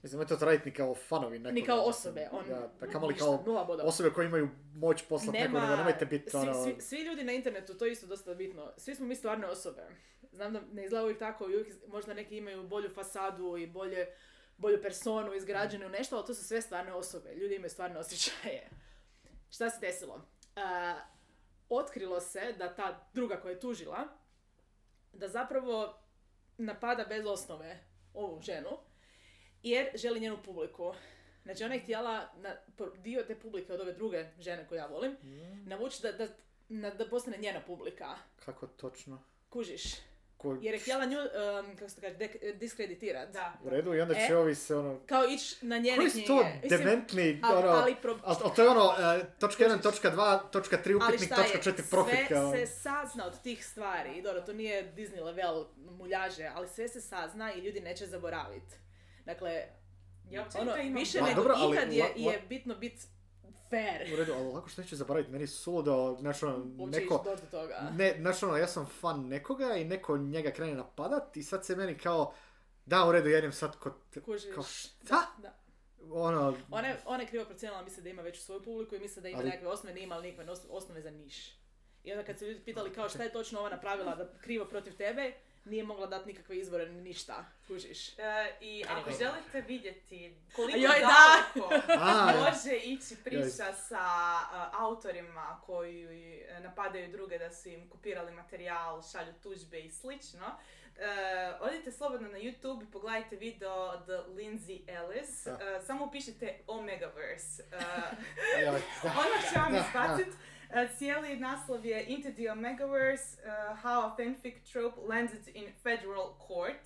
[SPEAKER 2] Mislim, ne to raditi ni kao fanovi nekoga.
[SPEAKER 1] Ni kao osobe, on,
[SPEAKER 2] Da, pa kamoli
[SPEAKER 1] ništa,
[SPEAKER 2] kao
[SPEAKER 1] bodova.
[SPEAKER 2] osobe koje imaju moć poslati
[SPEAKER 1] Nema,
[SPEAKER 2] nekoga, nemojte biti
[SPEAKER 1] svi,
[SPEAKER 2] ono...
[SPEAKER 1] svi, svi ljudi na internetu, to je isto dosta bitno, svi smo mi stvarne osobe. Znam da ne izgleda uvijek tako, uvijek možda neki imaju bolju fasadu i bolje, bolju personu izgrađenu nešto, ali to su sve stvarne osobe. Ljudi imaju stvarne osjećaje. Šta se desilo? A, otkrilo se da ta druga koja je tužila, da zapravo napada bez osnove ovu ženu, jer želi njenu publiku. Znači ona je htjela na, dio te publike od ove druge žene koju ja volim, navući da, da, na- da postane njena publika.
[SPEAKER 2] Kako točno?
[SPEAKER 1] Kužiš?
[SPEAKER 2] Ko...
[SPEAKER 1] Jer je htjela nju, um, kako se to kaže, dek- diskreditirat.
[SPEAKER 3] Da.
[SPEAKER 2] U redu, i onda će
[SPEAKER 1] E.
[SPEAKER 2] ovi se ono...
[SPEAKER 1] Kao ići na njene
[SPEAKER 2] Koji su
[SPEAKER 1] knjige.
[SPEAKER 2] to
[SPEAKER 1] Mislim,
[SPEAKER 2] dementni,
[SPEAKER 1] ali,
[SPEAKER 2] ono...
[SPEAKER 1] ali, pro-
[SPEAKER 2] Ali ali to je ono, e, točka 1, točka 2, točka 3,
[SPEAKER 1] ali
[SPEAKER 2] upitnik, točka 4, profit,
[SPEAKER 1] sve
[SPEAKER 2] kao...
[SPEAKER 1] se sazna od tih stvari. I dobro, to nije Disney level muljaže, ali sve se sazna i ljudi neće zaboraviti. Dakle,
[SPEAKER 3] Ja
[SPEAKER 1] ono,
[SPEAKER 3] imam
[SPEAKER 1] više
[SPEAKER 2] A,
[SPEAKER 1] nego
[SPEAKER 2] dobro, ali
[SPEAKER 1] ikad je,
[SPEAKER 2] la- la-
[SPEAKER 1] je bitno biti fair.
[SPEAKER 2] U redu, ali lako što neće zaboraviti, meni je suludo, znači ono, neko...
[SPEAKER 1] do toga.
[SPEAKER 2] Ne, znači ono, ja sam fan nekoga i neko njega krene napadat i sad se meni kao, da, u redu, ja idem sad kod...
[SPEAKER 1] Kužiš?
[SPEAKER 2] Kao šta?
[SPEAKER 1] Da.
[SPEAKER 2] Ono,
[SPEAKER 1] Ona je, ona je krivo procijenila, misle da ima veću svoju publiku i misle da ima
[SPEAKER 2] Ali-
[SPEAKER 1] nekakve osnove, nije imala nikakve os- osnove za niš. I onda kad su ljudi pitali kao šta je točno ova napravila da krivo protiv tebe, nije mogla dati nikakve izvore ni ništa, kužiš.
[SPEAKER 3] E, I ako
[SPEAKER 1] Anyway.
[SPEAKER 3] želite vidjeti koliko
[SPEAKER 1] Joj, da!
[SPEAKER 3] daleko može ići priča sa a, autorima koji e, napadaju druge da su im kopirali materijal, šalju tužbe i slično, e, odite slobodno na YouTube i pogledajte video od Lindsay Ellis. E, samo upišite Omegaverse.
[SPEAKER 2] Da.
[SPEAKER 3] Odmah će vam. E, Cijeli naslov je Into the Omegaverse, uh, How a Fanfic Trope Landed in Federal Court.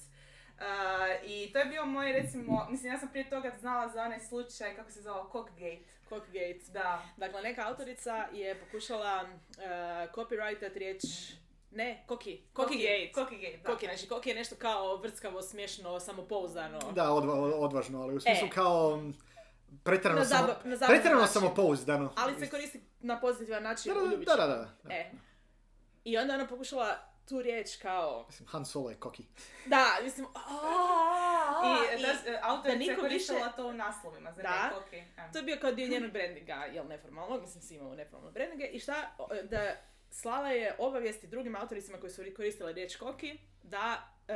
[SPEAKER 3] Uh, I to je bio moj, recimo, mislim, ja sam prije toga znala za onaj slučaj, kako se zvao, Cockgate.
[SPEAKER 1] Cockgate.
[SPEAKER 3] Da.
[SPEAKER 1] Dakle, neka autorica je pokušala uh, copyrightat riječ... Ne, Koki. Kokigate.
[SPEAKER 3] Cockygate, da.
[SPEAKER 1] Koki, znači Koki je nešto kao vrckavo, smiješno, samopouzdano.
[SPEAKER 2] Da, odva, odvažno, ali u smislu
[SPEAKER 1] E.
[SPEAKER 2] kao pretjerano,
[SPEAKER 1] Na
[SPEAKER 2] samo,
[SPEAKER 1] zaba- na
[SPEAKER 2] pretjerano
[SPEAKER 1] način.
[SPEAKER 2] samopouzdano.
[SPEAKER 1] Ali se koristi na pozitivan način
[SPEAKER 2] Da, da, da, da.
[SPEAKER 1] E. I onda je ona pokušala tu riječ kao...
[SPEAKER 2] Mislim, Han Solo je koki.
[SPEAKER 1] Da, mislim...
[SPEAKER 3] I, da, e, autorica je koristila
[SPEAKER 1] više-
[SPEAKER 3] to u naslovima, za
[SPEAKER 1] Da.
[SPEAKER 3] Koki. E.
[SPEAKER 1] To je bio kao dio njenog brandinga, jel neformalnog, mislim svi imamo neformalne brandinge. I šta, da slala je obavijesti drugim autoricima koji su koristile riječ koki da e,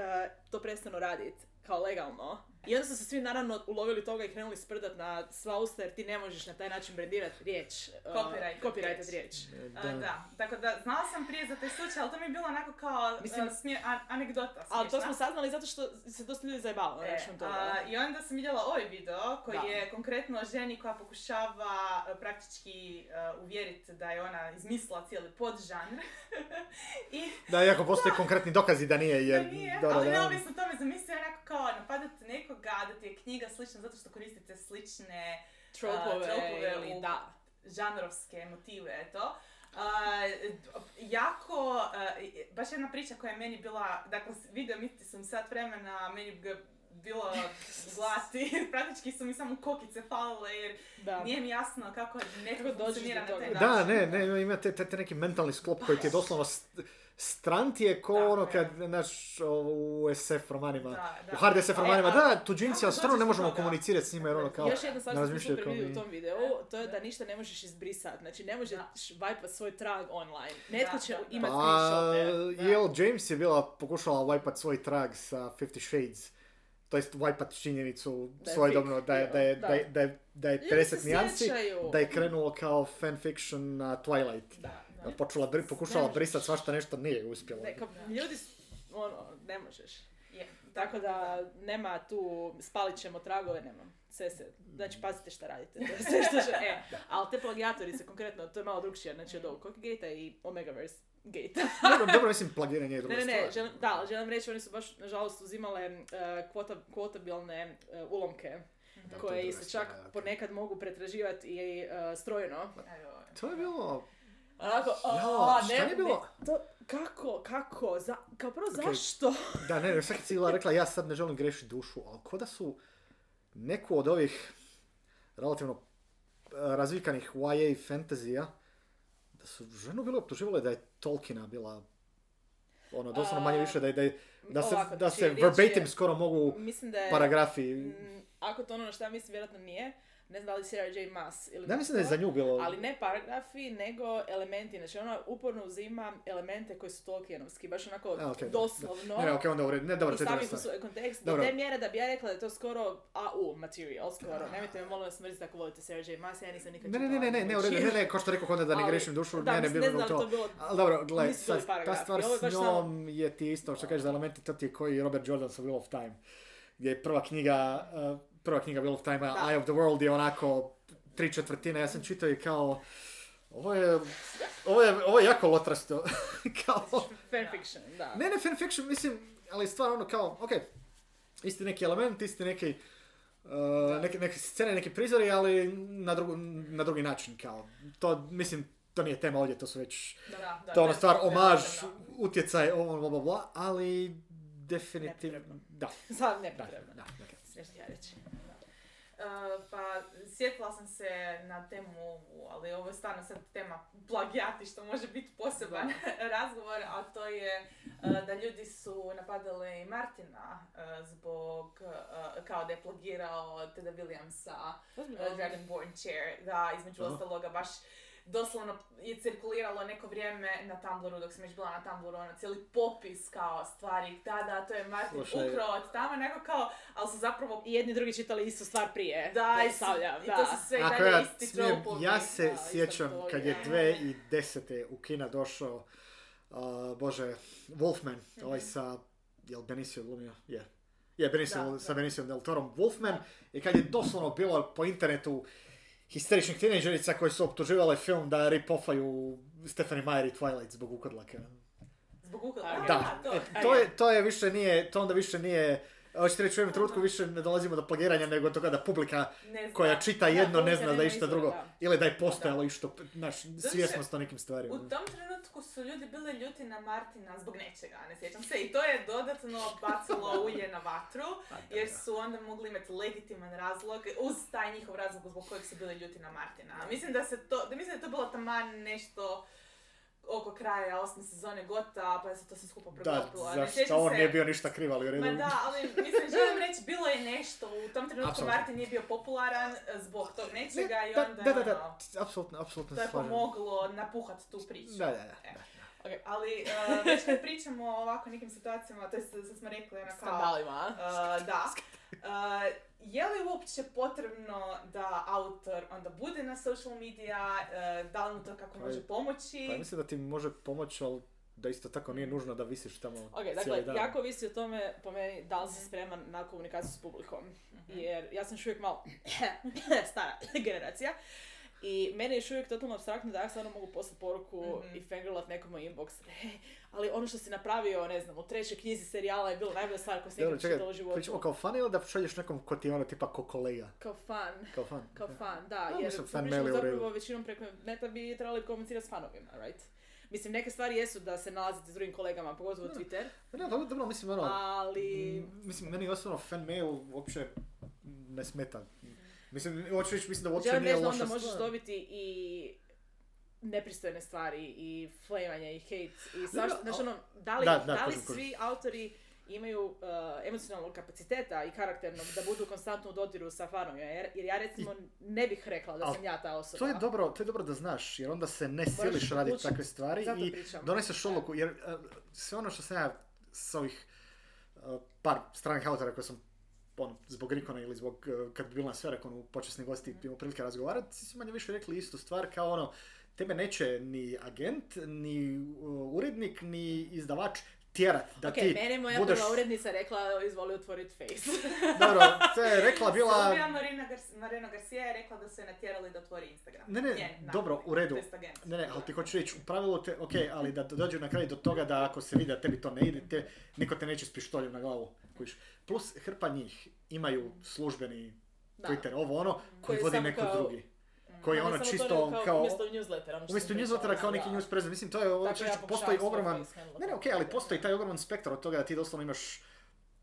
[SPEAKER 1] to prestanu raditi kao legalno. I onda su se svi naravno ulovili toga i krenuli sprdat na sva usta jer ti ne možeš na taj način brandirati riječ. e,
[SPEAKER 3] Copyrightat
[SPEAKER 1] copyrightat
[SPEAKER 3] riječ.
[SPEAKER 1] riječ.
[SPEAKER 3] A, da, tako da znala sam prije za taj slučaj, ali to mi je bilo onako kao
[SPEAKER 1] Mislim-
[SPEAKER 3] Mislim, smije, a, anegdota
[SPEAKER 1] Ali to
[SPEAKER 3] smiješna.
[SPEAKER 1] smo saznali zato što se dosta ljudi zajebalo na
[SPEAKER 3] E,
[SPEAKER 1] račun toga.
[SPEAKER 3] I onda sam vidjela ovaj video koji
[SPEAKER 1] Da.
[SPEAKER 3] je konkretno o ženi koja pokušava e, praktički e, uvjeriti da je ona izmislila cijeli podžanr. I
[SPEAKER 2] Da, iako postoje konkretni dokazi da nije, jer...
[SPEAKER 3] da nije,
[SPEAKER 2] da, da,
[SPEAKER 3] ali
[SPEAKER 2] da.
[SPEAKER 3] neovisno tome zamislite onako kao napadate nekoga da ti je knjiga slična zato što koristite slične
[SPEAKER 1] tropove,
[SPEAKER 3] tropove
[SPEAKER 1] ili
[SPEAKER 3] u-
[SPEAKER 1] da.
[SPEAKER 3] žanrovske motive, eto. A, jako, i- baš jedna priča koja je meni bila, dakle, video mi sam sat vremena, meni ga bilo glati, praktički su mi samo kokice falile jer
[SPEAKER 1] Da.
[SPEAKER 3] nije mi jasno kako netko
[SPEAKER 1] Kako dođeš
[SPEAKER 3] funkcionira na taj način.
[SPEAKER 2] Da, ne, ne, ima te, te, te neki mentalni sklop koji ti je doslovno st- stran ti je ko
[SPEAKER 3] Tako
[SPEAKER 2] ono kad, znaš, u SF romanima.
[SPEAKER 3] Da, da.
[SPEAKER 2] U hard SF
[SPEAKER 3] E,
[SPEAKER 2] romanima,
[SPEAKER 3] a
[SPEAKER 2] da, tuđinci, ali stvarno ne možemo komunicirati s njima jer ono kao...
[SPEAKER 1] Još jedna stvar što super vidio
[SPEAKER 2] mi.
[SPEAKER 1] u tom videu, to je da ništa ne možeš izbrisati. Znači ne možeš vajpat svoj trag online. Netko
[SPEAKER 3] Da,
[SPEAKER 1] će
[SPEAKER 3] da, da.
[SPEAKER 1] imati
[SPEAKER 2] Pa,
[SPEAKER 1] screenshote.
[SPEAKER 2] Yale James je bila pokušala wipat svoj trag sa Fifty Shades. To jest činjenicu
[SPEAKER 1] Da je
[SPEAKER 2] svojedobno da je, da je, da je, da je, da je
[SPEAKER 1] Ljudi
[SPEAKER 2] 50
[SPEAKER 1] se
[SPEAKER 2] nijansi, da je krenulo kao fanfiction na Twilight.
[SPEAKER 1] Da, da.
[SPEAKER 2] Počela, bri- pokušala brisati svašta nešto, nije uspjela.
[SPEAKER 1] Ne, kao, ljudi, ono, ne možeš.
[SPEAKER 3] Je,
[SPEAKER 1] Tako da nema tu, spalit ćemo tragove, nema. Sve se, znači pazite šta radite. Sve što će, e, ali te plagijatorice konkretno, to je malo drugšije, znači od ovog Gate i Omegaverse Gate.
[SPEAKER 2] dobro, dobro, mislim, plagiranje je druga
[SPEAKER 1] Ne, ne, ne, želim, da, želim reći, oni su baš, nažalost, uzimale uh, kvota, kvotabilne uh, ulomke,
[SPEAKER 2] to je
[SPEAKER 1] koje se čak ponekad mogu pretraživati i uh, strojno.
[SPEAKER 3] Evo,
[SPEAKER 2] To je bilo...
[SPEAKER 1] Onako, a,
[SPEAKER 2] šta
[SPEAKER 1] ne,
[SPEAKER 2] je bilo?
[SPEAKER 1] ne, to, kako, kako, za, kao prvo
[SPEAKER 2] Ok.
[SPEAKER 1] zašto?
[SPEAKER 2] Da, ne, ne, si Ila rekla, ja sad ne želim grešiti dušu, ali ko da su neku od ovih relativno eh, razvikanih YA fantazija, da su ženu bile optuživale da je Tolkiena bila ono, doslovno manje više, da, je, da, je- da se,
[SPEAKER 1] Ovako,
[SPEAKER 2] da
[SPEAKER 1] znači,
[SPEAKER 2] se
[SPEAKER 1] riječ je-
[SPEAKER 2] verbatim skoro mogu
[SPEAKER 1] Mislim da je...
[SPEAKER 2] paragrafi...
[SPEAKER 1] Mm, ako to ono na šta ja mislim, vjerojatno nije. Ne znam da li Sarah J. Maas ili
[SPEAKER 2] Da, mislim da je za nju bilo...
[SPEAKER 1] Ali ne paragrafi, nego elementi. Znači ona uporno uzima elemente koji su Tolkienovski, baš onako
[SPEAKER 2] A, da,
[SPEAKER 1] doslovno.
[SPEAKER 2] Ne, ne, okej, onda u redu. Ne, dobro,
[SPEAKER 1] I
[SPEAKER 2] to je
[SPEAKER 1] svoj kontekst
[SPEAKER 2] Dobro.
[SPEAKER 1] do te mjere da bi ja rekla da je to skoro AU material, skoro. Nemojte me molim vas mrziti ako volite Sarah J. Maas, ja nisam nikad
[SPEAKER 2] Ne, ne, ne, ne, ne, ne, u redu, ne, ne, ko što rekao onda da ne grešim dušu,
[SPEAKER 1] da,
[SPEAKER 2] ne, ne, bilo
[SPEAKER 1] ne da li
[SPEAKER 2] to.
[SPEAKER 1] bilo-
[SPEAKER 2] Ali dobro, gledaj,
[SPEAKER 1] bili
[SPEAKER 2] ta stvar s njom je ti isto što kažeš za elementi, to ti je koji Robert Jordan sa Wheel of Time. Gdje je prva knjiga, uh, prva knjiga Wheel of Time,
[SPEAKER 1] Da.
[SPEAKER 2] Eye of the World je onako tri četvrtine, ja sam čitao i kao, ovo je, ovo je, ovo je jako lotrasto. kao,
[SPEAKER 1] Fanfiction, da.
[SPEAKER 2] ne, ne fanfiction, mislim, ali stvar ono kao, ok, isti neki element, isti neki, uh, neke, neke scene, neki prizori, ali na, drugu, na drugi način, kao, to, mislim, to nije tema ovdje, to su već,
[SPEAKER 3] Da, da,
[SPEAKER 2] to je ono
[SPEAKER 3] da,
[SPEAKER 2] stvar,
[SPEAKER 3] da,
[SPEAKER 2] omaž,
[SPEAKER 3] da, da.
[SPEAKER 2] utjecaj, ovo, bla, bla, bla, ali definitivno,
[SPEAKER 1] Nepotrebno.
[SPEAKER 2] da,
[SPEAKER 1] Sad
[SPEAKER 2] da,
[SPEAKER 1] nepotrebno.
[SPEAKER 2] da, ok.
[SPEAKER 1] Smiješno ja reći.
[SPEAKER 3] Uh, pa sjetila sam se na temu ovu, ali ovo je stvarno sad tema plagijati što može biti poseban razgovor, a to je uh, da ljudi su napadali Martina uh, zbog, uh, kao da je plagirao Teda Williamsa uh, Dragonborn Chair, da između ostaloga baš doslovno je cirkuliralo neko vrijeme na Tumblru, dok sam već bila na Tumblru, ono cijeli popis kao stvari, da, da, to je Martin
[SPEAKER 2] Slušaj.
[SPEAKER 3] ukrao od tamo, nego kao, ali su zapravo
[SPEAKER 1] I jedni i drugi čitali istu stvar prije.
[SPEAKER 3] da, i,
[SPEAKER 1] stavljam,
[SPEAKER 3] i
[SPEAKER 1] da.
[SPEAKER 3] to su sve i
[SPEAKER 2] Ako
[SPEAKER 3] dalje
[SPEAKER 2] ja
[SPEAKER 3] isti
[SPEAKER 2] smijem,
[SPEAKER 3] tropovi.
[SPEAKER 2] ja se
[SPEAKER 1] da,
[SPEAKER 2] sjećam kad
[SPEAKER 1] je.
[SPEAKER 2] je 2010. u Kina došao, uh, bože, Wolfman, ovaj sa, jel Benicio glumio? Je. Je, Benicio.
[SPEAKER 3] Da,
[SPEAKER 2] sa
[SPEAKER 3] da.
[SPEAKER 2] Benicio del Torom, Wolfman, i kad je doslovno bilo po internetu histeričnih tinejdžerica koji su optuživale film da rip-offaju Stephanie Meyer i Twilight zbog ukadlaka.
[SPEAKER 3] Zbog Google.
[SPEAKER 1] A,
[SPEAKER 2] Da,
[SPEAKER 3] to.
[SPEAKER 2] e, to, je, to je više nije, to onda više nije, hoćete reći u jednom trenutku više ne dolazimo do plagiranja nego toga da publika
[SPEAKER 3] ne
[SPEAKER 2] koja čita
[SPEAKER 1] Da,
[SPEAKER 2] jedno ne zna da išta drugo.
[SPEAKER 1] da.
[SPEAKER 2] Ili da je postojalo išto,
[SPEAKER 3] Zato
[SPEAKER 2] svjesnost o nekim stvarima.
[SPEAKER 3] U tom trenutku su ljudi bili ljuti na Martina zbog nečega, ne sjećam se. I to je dodatno bacilo ulje na vatru, jer su onda mogli imati legitiman razlog uz taj njihov razlog zbog kojeg su bili ljuti na Martina. Mislim da se to, da mislim da je to bilo taman nešto oko kraja osme sezone Gota, pa se to sve skupa
[SPEAKER 2] Da,
[SPEAKER 3] preklopilo. Ne
[SPEAKER 2] zašto on
[SPEAKER 3] se-
[SPEAKER 2] nije bio ništa kriv, ali u redu.
[SPEAKER 3] Ma da, ali mislim, želim reći, bilo je nešto, u tom trenutku. Martin nije bio popularan zbog tog nečega i
[SPEAKER 2] da,
[SPEAKER 3] onda
[SPEAKER 2] da, da,
[SPEAKER 3] ono,
[SPEAKER 2] da, apsolutno, apsolutno
[SPEAKER 3] to je pomoglo napuhat tu priču.
[SPEAKER 2] Da, da, da.
[SPEAKER 3] E.
[SPEAKER 2] da.
[SPEAKER 1] Ok.
[SPEAKER 3] Ali uh, već kad pričamo o ovako nekim situacijama, to jest sad smo rekli ono kao,
[SPEAKER 1] Skandalima.
[SPEAKER 3] uh, da, uh, je li uopće potrebno da autor onda bude na social media, uh, da li mu to kako
[SPEAKER 2] Pa
[SPEAKER 3] može pomoći?
[SPEAKER 2] Pa mislim da ti može pomoći, ali da isto tako nije nužno da visiš tamo
[SPEAKER 1] Ok,
[SPEAKER 2] cijeli
[SPEAKER 1] dakle,
[SPEAKER 2] dan.
[SPEAKER 1] jako ovisi o tome, po meni, da li si spreman na komunikaciju s publikom. Jer ja sam još uvijek malo stara generacija. I meni je još uvijek totalno abstraktno da ja stvarno mogu poslati poruku
[SPEAKER 3] Mhm.
[SPEAKER 1] i fangirlat nekom inbox. "E, ali ono što si napravio, ne znam, u trećoj knjizi serijala je bilo najbolja stvar koju
[SPEAKER 2] Dobro,
[SPEAKER 1] ikad
[SPEAKER 2] čekaj,
[SPEAKER 1] čitala u životu.
[SPEAKER 2] pričamo kao fan ili da šalješ nekom ko ti je ono tipa ko kolega?
[SPEAKER 1] Kao fan.
[SPEAKER 2] Kao fan?
[SPEAKER 1] Kao fan, da,
[SPEAKER 2] Da,
[SPEAKER 1] jer
[SPEAKER 2] mislim,
[SPEAKER 1] sam
[SPEAKER 2] redu.
[SPEAKER 1] zapravo većinom preko neta bi trebali komunicirati s fanovima, right? Mislim, neke stvari jesu da se nalazite s drugim kolegama, pogotovo
[SPEAKER 2] Da.
[SPEAKER 1] Twitter,
[SPEAKER 2] Ne, dobro, dobro, mislim, ono,
[SPEAKER 1] ali...
[SPEAKER 2] Mm, Mislim, meni osobno fan mail uopće ne smeta. Mislim, hoću reći, mislim da uopće
[SPEAKER 1] Želim
[SPEAKER 2] nije loša
[SPEAKER 1] onda možeš
[SPEAKER 2] stvar.
[SPEAKER 1] dobiti i nepristojne stvari i flamanje i hate i svašta.
[SPEAKER 2] da,
[SPEAKER 1] Znači ono, da li,
[SPEAKER 2] Da,
[SPEAKER 1] da,
[SPEAKER 2] da,
[SPEAKER 1] li svi autori imaju uh, emocionalnog kapaciteta i karakternog da budu konstantno u dodiru sa fanom, jer, jer ja recimo ne bih rekla da sam ja ta osoba.
[SPEAKER 2] To je dobro, to je dobro da znaš, jer onda se ne siliš raditi takve stvari
[SPEAKER 1] Zato
[SPEAKER 2] i
[SPEAKER 1] pričam.
[SPEAKER 2] doneseš odluku, jer uh, sve ono što sam ja s ovih uh, par stranih autora koje sam ono, zbog Rikona ili zbog, uh, kad bi bilo na Sverekonu počasni gosti imao prilike razgovarati, svi su manje više rekli istu stvar kao ono, tebe neće ni agent, ni uh, urednik, ni izdavač tjerat da
[SPEAKER 1] ok,
[SPEAKER 2] ti
[SPEAKER 1] mene je moja
[SPEAKER 2] budeš...
[SPEAKER 1] prva urednica rekla izvoli otvoriti face.
[SPEAKER 2] Dobro, to je rekla bila...
[SPEAKER 3] Silvija Marina, Gar- Marina Garcia je rekla da su je natjerali da otvori Instagram.
[SPEAKER 2] Ne, ne,
[SPEAKER 3] Njen
[SPEAKER 2] dobro, u redu. Ne, ne, ali ti hoću reći, u pravilu te, ok, ali da dođe na kraj do toga da ako se vidi da tebi to ne ide, te, niko te neće s pištoljem na glavu. kužiš. Plus, hrpa njih imaju službeni
[SPEAKER 1] Da.
[SPEAKER 2] Twitter, ovo ono, koji
[SPEAKER 1] Koji
[SPEAKER 2] vodi neko
[SPEAKER 1] kao-
[SPEAKER 2] drugi. Koji je ono čisto
[SPEAKER 1] ne-
[SPEAKER 2] kao...
[SPEAKER 1] Umjesto newslettera. ono
[SPEAKER 2] Umjesto newslettera kao neki
[SPEAKER 1] da.
[SPEAKER 2] news present. Mislim, to je, hoću
[SPEAKER 1] ja pokušavam
[SPEAKER 2] postoji ogroman... Ne, ne, ok,
[SPEAKER 1] tako
[SPEAKER 2] ali postoji taj ogroman spektar od toga da ti doslovno imaš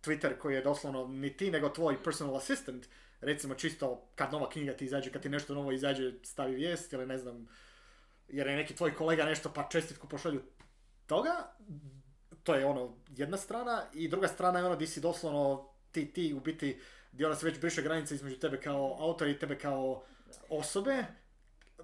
[SPEAKER 2] Twitter koji je doslovno ni ti nego tvoj personal assistant. Recimo čisto kad nova knjiga ti izađe, kad ti nešto novo izađe stavi vijest ili ne znam, jer je neki tvoj kolega nešto pa čestitku pošalju toga. To je ono jedna strana i druga strana je ono di si doslovno ti, ti u biti gdje ona se već briše granica između tebe kao autora i tebe kao osobe.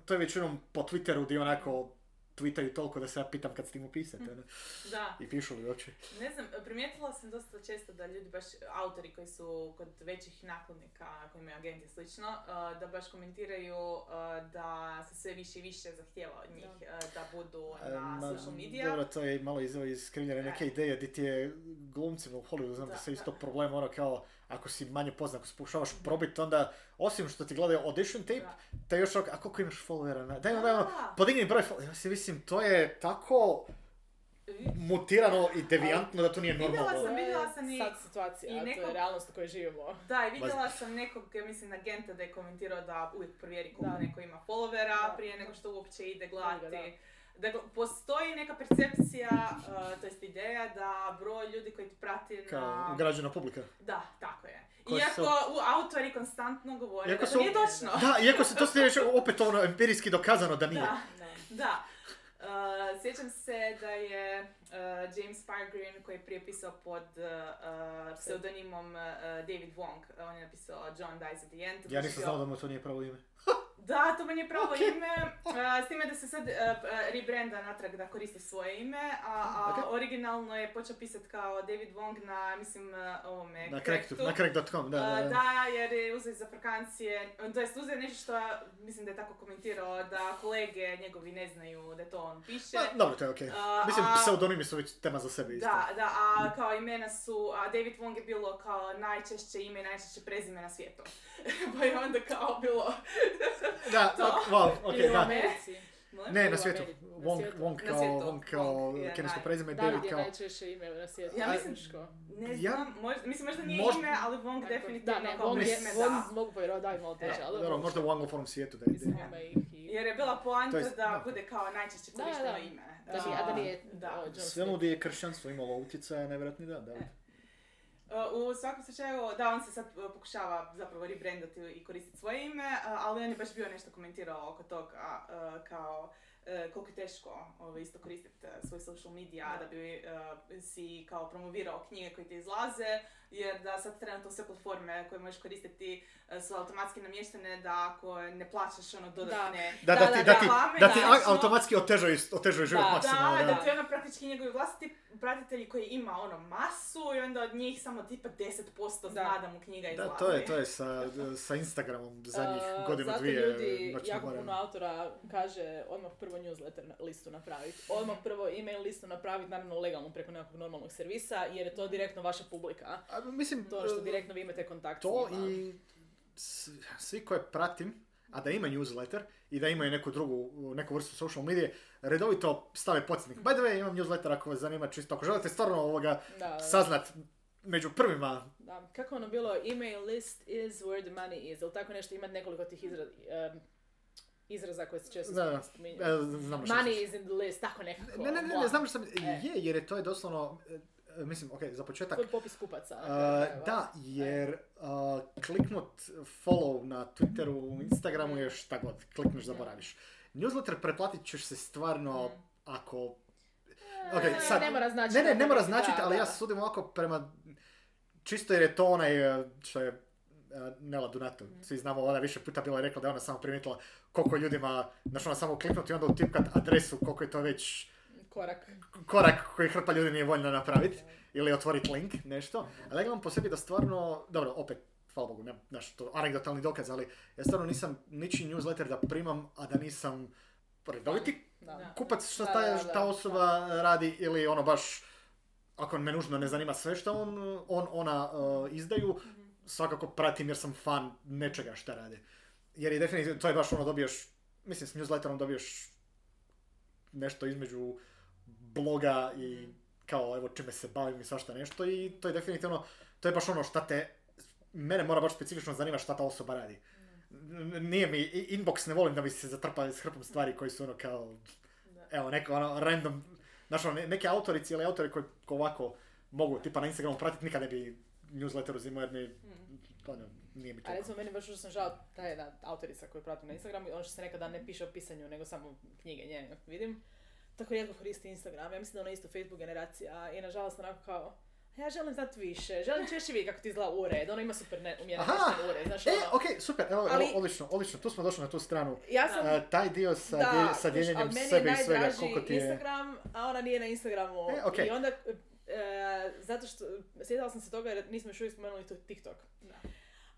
[SPEAKER 2] To je većinom po Twitteru gdje onako tweetaju toliko da se ja pitam kad stignu pisati. ono.
[SPEAKER 3] Da.
[SPEAKER 2] I pišu li uopće.
[SPEAKER 3] Ne znam, primijetila sam dosta često da ljudi baš, autori koji su kod većih nakladnika, koji imaju agenti slično, uh, da baš komentiraju uh, da se sve više i više zahtjeva od njih uh, da budu
[SPEAKER 2] E,
[SPEAKER 3] na
[SPEAKER 2] ma,
[SPEAKER 3] social media.
[SPEAKER 2] Dobro, to je malo iz, iskrivljene neke
[SPEAKER 3] Da.
[SPEAKER 2] ideje di ti je glumcima u Hollywoodu, znam da,
[SPEAKER 3] Da,
[SPEAKER 2] se isto
[SPEAKER 3] da.
[SPEAKER 2] problem, ono kao, ako si manje poznat, ako se pokušavaš probiti, onda, osim što ti gledaju audition tape,
[SPEAKER 3] Da.
[SPEAKER 2] te još a koliko imaš followera? Na, daj, daj, ono, podigni broj followera. Ja si mislim, to je tako mutirano i devijantno da to nije
[SPEAKER 3] Vidjela
[SPEAKER 2] normalno.
[SPEAKER 3] sam-
[SPEAKER 1] To je
[SPEAKER 3] vidjela sam i-
[SPEAKER 1] sad situacija,
[SPEAKER 3] i
[SPEAKER 1] to
[SPEAKER 3] neko-
[SPEAKER 1] je realnost u kojoj živimo.
[SPEAKER 3] Da, i vidjela sam nekog, ja mislim, agenta da je komentirao da uvijek provjeri koliko
[SPEAKER 1] Da.
[SPEAKER 3] neko ima followera
[SPEAKER 1] Da.
[SPEAKER 3] prije nego što uopće ide
[SPEAKER 1] Da,
[SPEAKER 3] gledati. Dakle, postoji neka percepcija, uh, to jest ideja da broj ljudi koji ti prati
[SPEAKER 2] Kao
[SPEAKER 3] na...
[SPEAKER 2] ugrađena publika.
[SPEAKER 3] Da, tako je.
[SPEAKER 2] Koji
[SPEAKER 3] Iako u autori konstantno govore
[SPEAKER 2] Iako
[SPEAKER 3] da to nije točno.
[SPEAKER 2] Da, iako se to ste već opet ono empirijski dokazano da nije.
[SPEAKER 3] Da,
[SPEAKER 1] Da.
[SPEAKER 3] da. Uh, sjećam se da je uh, James Pargreen koji je prije pisao pod uh, pseudonimom David Wong, on je napisao John Dies at the End.
[SPEAKER 2] Ja
[SPEAKER 3] baš
[SPEAKER 2] nisam znao da mu to nije pravo ime.
[SPEAKER 3] Da, to meni je pravo
[SPEAKER 2] Ok.
[SPEAKER 3] ime, uh, s time da se sad uh, uh, rebranda natrag da koristi svoje ime, a, a
[SPEAKER 2] Ok.
[SPEAKER 3] originalno je počeo pisati kao David Wong na, mislim, uh, ovome,
[SPEAKER 2] Na
[SPEAKER 3] Cracktu.
[SPEAKER 2] crack, na crack.com, da, da,
[SPEAKER 3] Uh,
[SPEAKER 2] da.
[SPEAKER 3] da, jer je uzeo za frkancije, to jest uzeo nešto što mislim da je tako komentirao da kolege njegovi ne znaju da to on piše.
[SPEAKER 2] Dobro, to je okej.
[SPEAKER 3] A,
[SPEAKER 2] Mislim,
[SPEAKER 3] a-
[SPEAKER 2] pseudonimi su već tema za sebe isto.
[SPEAKER 3] Da, da, a kao imena su, a David Wong je bilo kao najčešće ime i najčešće prezime na svijetu. pa je onda kao bilo...
[SPEAKER 2] Da,
[SPEAKER 3] To.
[SPEAKER 2] ok, wow, da. Ne, na svijetu. Wong. Wong kao. Wong kao
[SPEAKER 3] Wong je
[SPEAKER 2] kinesko prezime,
[SPEAKER 1] David
[SPEAKER 2] David
[SPEAKER 1] je
[SPEAKER 2] kao...
[SPEAKER 1] najčešće ime na svijetu.
[SPEAKER 3] Ja mislim-
[SPEAKER 1] muško.
[SPEAKER 3] Ne
[SPEAKER 2] Ja-
[SPEAKER 3] znam, možda, mislim možda nije
[SPEAKER 2] Možda-
[SPEAKER 3] ime, ali Wong definitivno
[SPEAKER 1] Da, ne,
[SPEAKER 3] kao
[SPEAKER 1] Wong je,
[SPEAKER 3] prezime,
[SPEAKER 1] Wong
[SPEAKER 3] da.
[SPEAKER 1] mogu povjerovati da je malo teže, ali
[SPEAKER 2] Dobro, možda u anglofonom svijetu da ide.
[SPEAKER 3] Jer je bila poanta da,
[SPEAKER 2] da.
[SPEAKER 3] bude kao najčešće
[SPEAKER 1] Da,
[SPEAKER 3] korišteno
[SPEAKER 1] da.
[SPEAKER 3] ime.
[SPEAKER 1] Da, nije- a da nije
[SPEAKER 3] Da.
[SPEAKER 2] Svemu gdje je kršćanstvo imalo utjecaja, nevjerojatni da, da.
[SPEAKER 3] E. U svakom slučaju, da, on se sad uh, pokušava zapravo rebrandati i koristiti svoje ime, uh, ali on je baš bio nešto komentirao oko toga uh, kao koliko je teško ovo, isto koristiti svoj social media
[SPEAKER 1] Da.
[SPEAKER 3] da bi uh, si kao promovirao knjige koje ti izlaze, jer da sad trenutno sve platforme koje možeš koristiti su automatski namještene da ako ne plaćaš ono dodatne
[SPEAKER 2] Da, da,
[SPEAKER 1] Da,
[SPEAKER 2] ti,
[SPEAKER 1] da,
[SPEAKER 2] ti,
[SPEAKER 3] reklame,
[SPEAKER 2] da ti
[SPEAKER 3] da,
[SPEAKER 2] a- automatski otežaju, otežaju život
[SPEAKER 1] Da,
[SPEAKER 2] maksimalno,
[SPEAKER 3] da,
[SPEAKER 2] da.
[SPEAKER 3] da ti ono praktički njegovi vlastiti pratitelji koji ima ono masu i onda od njih samo tipa 10% zna
[SPEAKER 1] Da.
[SPEAKER 3] da mu knjiga
[SPEAKER 2] Da,
[SPEAKER 3] izlazi.
[SPEAKER 2] to je, to je sa, sa Instagramom zadnjih
[SPEAKER 1] Uh,
[SPEAKER 2] godinu,
[SPEAKER 1] zato
[SPEAKER 2] dvije.
[SPEAKER 1] ljudi,
[SPEAKER 2] noćnog
[SPEAKER 1] jako puno autora kaže odmah prvo newsletter listu napraviti. Odmah prvo email listu napraviti, naravno legalno preko nekakvog normalnog servisa, jer je to direktno vaša publika.
[SPEAKER 2] A, mislim,
[SPEAKER 1] To što
[SPEAKER 2] e,
[SPEAKER 1] direktno vi imate kontakt
[SPEAKER 2] to
[SPEAKER 1] s njima.
[SPEAKER 2] i svi koje pratim, a da ima newsletter i da imaju neku drugu, neku vrstu social medije, redovito stave podsjetnik. By the way, imam newsletter ako vas zanima čisto. Ako želite stvarno ovoga
[SPEAKER 1] Da,
[SPEAKER 2] saznat među prvima,
[SPEAKER 1] da. Kako ono bilo, email list is where the money is, ili tako nešto, imati nekoliko tih izra, em, izraza koje se često
[SPEAKER 2] Da,
[SPEAKER 1] spominju.
[SPEAKER 2] E,
[SPEAKER 1] Money is in the list, tako nekako.
[SPEAKER 2] Ne, ne, ne, ne,
[SPEAKER 1] bla.
[SPEAKER 2] znam što sam,
[SPEAKER 1] E.
[SPEAKER 2] je, jer je to je doslovno, mislim, ok, za početak,
[SPEAKER 1] To je popis kupaca.
[SPEAKER 2] Uh, da, jer uh, kliknut follow na Twitteru, Instagramu je šta god, klikneš zaboraviš. Newsletter pretplatit ćeš se stvarno ako... Ok,
[SPEAKER 1] E,
[SPEAKER 2] sad,
[SPEAKER 1] ne mora značiti
[SPEAKER 2] ne, ne, ne mora značiti, ali ja sudim ovako prema... Čisto jer je to onaj, što je Nela Donato,
[SPEAKER 1] Mm.
[SPEAKER 2] svi znamo, ona više puta bila rekla da je ona samo primijetila koliko ljudima, znaš ona samo kliknuti i onda utipkat adresu, koliko je to već
[SPEAKER 1] Korak.
[SPEAKER 2] korak koji hrpa ljudi nije voljna napraviti ili otvoriti link, nešto. Ali ja gledam po sebi da stvarno, dobro, opet, hvala Bogu, nemam, znaš, to anegdotalni dokaz, ali ja stvarno nisam ničiji newsletter da primam, a da nisam redoviti kupac što ta,
[SPEAKER 1] da, da.
[SPEAKER 2] ta osoba radi ili ono baš, ako me nužno ne zanima sve što on, on ona uh, izdaju, svakako pratim jer sam fan nečega šta rade. Jer je definitivno, to je baš ono dobiješ, mislim s newsletterom dobiješ nešto između bloga i kao evo čime se bavim i svašta nešto i to je definitivno, to je baš ono šta te, mene mora baš specifično zanima šta ta osoba radi. Nije mi, inbox ne volim da mi se zatrpa s hrpom stvari koji su ono kao, evo neko ono random, znaš ono, ne- neke autorici ili autori koji ko ovako mogu tipa na Instagramu pratiti, nikad ne bi newsletter uzimao jer mi, ono, nije mi to.
[SPEAKER 1] A recimo meni baš užasno žao ta jedna autorica koju pratim na Instagramu, ono što se nekada ne piše o pisanju, nego samo knjige njene vidim. Tako rijetko koristi Instagram, ja mislim da ona isto Facebook generacija i nažalost onako kao ja želim znati više, želim češće vidjeti kako ti izgleda ured, ono ima super ne, umjeren ured, znaš
[SPEAKER 2] E,
[SPEAKER 1] ono.
[SPEAKER 2] ok, super, evo,
[SPEAKER 1] Ali-
[SPEAKER 2] odlično, odlično, tu smo došli na tu stranu.
[SPEAKER 1] Ja sam,
[SPEAKER 2] A, taj dio sa,
[SPEAKER 1] da,
[SPEAKER 2] dje- sa dijeljenjem sebe i svega, koliko ti je...
[SPEAKER 1] Instagram, a ona nije na Instagramu.
[SPEAKER 2] E, okej.
[SPEAKER 1] I onda, e, zato što, sjetila sam se toga jer nismo još uvijek spomenuli to TikTok.
[SPEAKER 3] Da.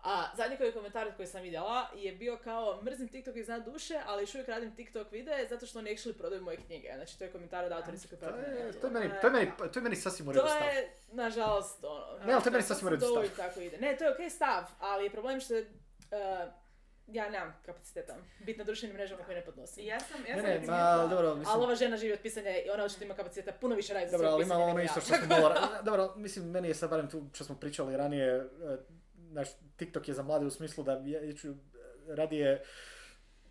[SPEAKER 1] A zadnji koji komentar koji sam vidjela je bio kao mrzim TikTok iz duše, ali još uvijek radim TikTok videe zato što oni actually prodaju moje knjige. Znači to je komentar od autorice koji
[SPEAKER 2] To
[SPEAKER 1] pratim.
[SPEAKER 2] je,
[SPEAKER 1] na
[SPEAKER 2] to je meni, to je meni, to je meni sasvim u redu
[SPEAKER 1] To
[SPEAKER 2] stav.
[SPEAKER 1] je, nažalost, ono...
[SPEAKER 2] Ne, ali to je meni sasvim u redu
[SPEAKER 1] to
[SPEAKER 2] stav.
[SPEAKER 1] tako ide. Ne, to je okej stav, ali je problem što je, e, ja nemam kapaciteta biti na društvenim mrežama koje ne podnosim.
[SPEAKER 3] Ja sam, ja
[SPEAKER 2] Ne,
[SPEAKER 3] sam
[SPEAKER 2] ne, ma,
[SPEAKER 3] imala-
[SPEAKER 2] dobro, mislim...
[SPEAKER 1] Ali ova žena živi od pisanja i ona očito ima kapaciteta puno više raditi za
[SPEAKER 2] Dobro, ali ima ono isto što smo malo... Dobro, mislim, meni je sad barem tu što smo pričali ranije, e, znaš, TikTok je za mlade u smislu da ja ću radije,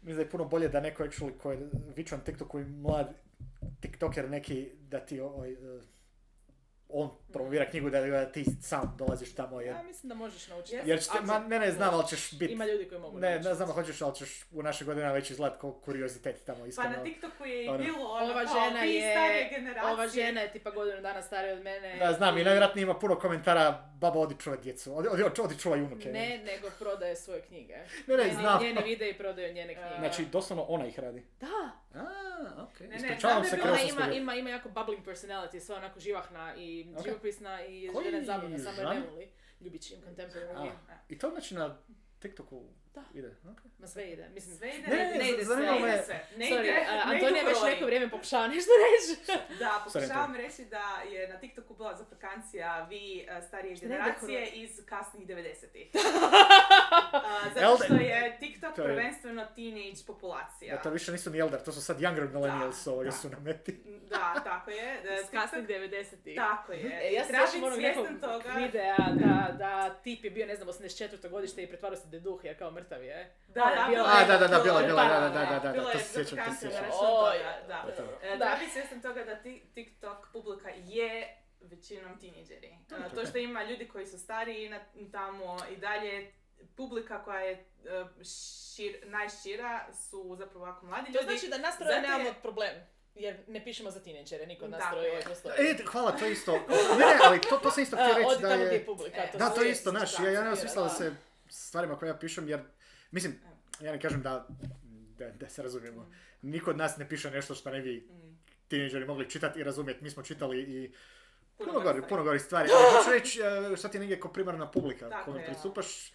[SPEAKER 2] mislim da je puno bolje da neko actually ko je vičan TikToku i mlad TikToker neki, da ti ovaj, e, on promovira knjigu da, da ti sam dolaziš tamo jer,
[SPEAKER 1] Ja mislim da možeš naučiti.
[SPEAKER 2] Jer ćete, ma, ne, ne, znam, ali ćeš biti,
[SPEAKER 1] Ima ljudi koji mogu
[SPEAKER 2] ne,
[SPEAKER 1] naučiti.
[SPEAKER 2] ne znam, hoćeš, ali ćeš u naše godina već izgledat kao kuriozitet tamo,
[SPEAKER 3] Pa
[SPEAKER 2] iskreno.
[SPEAKER 3] na TikToku je i
[SPEAKER 2] Ono.
[SPEAKER 3] bilo ono
[SPEAKER 1] Ova žena je-. Ova žena je tipa godinu dana starija od mene.
[SPEAKER 2] Da, znam, i najvjerojatnije ima puno komentara, baba odi čuvaj djecu, odi, odi, odi čuvaj unuke.
[SPEAKER 1] Ne, nego prodaje svoje knjige.
[SPEAKER 2] ne, ne,
[SPEAKER 1] Njeni-
[SPEAKER 2] znam.
[SPEAKER 1] Njene videe prodaju njene knjige.
[SPEAKER 2] Znači, doslovno ona ih radi.
[SPEAKER 1] Da,
[SPEAKER 2] A, okej.
[SPEAKER 3] Ne, ne, znam
[SPEAKER 2] se
[SPEAKER 1] ona ima, ima, ima jako bubbling personality, sva onako živahna i
[SPEAKER 2] Ok.
[SPEAKER 1] Živopisna i žena zabavna, samo je ne
[SPEAKER 2] žanr?
[SPEAKER 1] voli. Ljubit im contemporary.
[SPEAKER 2] A, I to znači na TikToku
[SPEAKER 1] Da.
[SPEAKER 2] ide. okej.
[SPEAKER 1] Ma sve ide, mislim,
[SPEAKER 3] Sve ide,
[SPEAKER 2] Ne,
[SPEAKER 3] ne,
[SPEAKER 2] ne,
[SPEAKER 3] ide sve,
[SPEAKER 2] me-
[SPEAKER 3] ide sve. Ne
[SPEAKER 1] Sorry,
[SPEAKER 3] ide, ne
[SPEAKER 1] Antonija već neko vrijeme pokušava nešto reći.
[SPEAKER 3] Da, pokušavam reći da je na TikToku bila zaprkancija vi eh, starije
[SPEAKER 1] ne
[SPEAKER 3] generacije iz kasnih 90-ih. A, zato što je TikTok
[SPEAKER 2] je-
[SPEAKER 3] prvenstveno teenage populacija.
[SPEAKER 2] Da, to više nisu ni elder, to su sad younger millennials, ovoga
[SPEAKER 3] da.
[SPEAKER 2] su na meti.
[SPEAKER 3] Da, tako je. Eh,
[SPEAKER 1] Iz kasnih 90-ih.
[SPEAKER 3] Tako je.
[SPEAKER 1] E, ja se sjećam onog nekog
[SPEAKER 3] toga.
[SPEAKER 1] videa da, da tip je bio, ne znam, 84. godište i pretvario se da je duh, jer kao mrtav je.
[SPEAKER 3] Da, da,
[SPEAKER 1] Bilo
[SPEAKER 3] bilo
[SPEAKER 1] je-
[SPEAKER 3] je-
[SPEAKER 2] A, da, da, da, bila je, bila je, da,
[SPEAKER 1] Da,
[SPEAKER 2] da, da, da, to
[SPEAKER 3] je
[SPEAKER 2] se sjećam, to se sjećam.
[SPEAKER 3] da. E,
[SPEAKER 1] Da.
[SPEAKER 3] Treba biti svjestan toga da ti- TikTok publika je većinom tineđeri. E, To što ima ljudi koji su stariji na, tamo i dalje publika koja je e, šir, najšira su zapravo ovako mladi
[SPEAKER 1] To
[SPEAKER 3] ljudi.
[SPEAKER 1] znači da nas troje
[SPEAKER 3] je-
[SPEAKER 1] nemamo problem. Jer ne pišemo za tineđere, niko nas troje
[SPEAKER 3] je.
[SPEAKER 1] ovaj postoji.
[SPEAKER 2] E, hvala, to je isto. Ne, ne, ali to, to sam isto htio reći
[SPEAKER 1] odi
[SPEAKER 2] da
[SPEAKER 1] tamo gdje je
[SPEAKER 2] je...
[SPEAKER 1] publika.
[SPEAKER 3] E,
[SPEAKER 2] Da, to je isto, znaš, ja, ja nemam smisla da se stvarima koje ja pišem, jer, mislim, ja ne kažem da, da, da se razumijemo, niko od nas ne piše nešto što ne bi
[SPEAKER 3] Mm,
[SPEAKER 2] tineđeri mogli čitati i razumjeti. Mi smo čitali i
[SPEAKER 3] puno
[SPEAKER 2] puno gori, puno gori stvari, ali hoću reći e, šta ti je negdje kao primarna publika kojom
[SPEAKER 3] je.
[SPEAKER 2] pristupaš,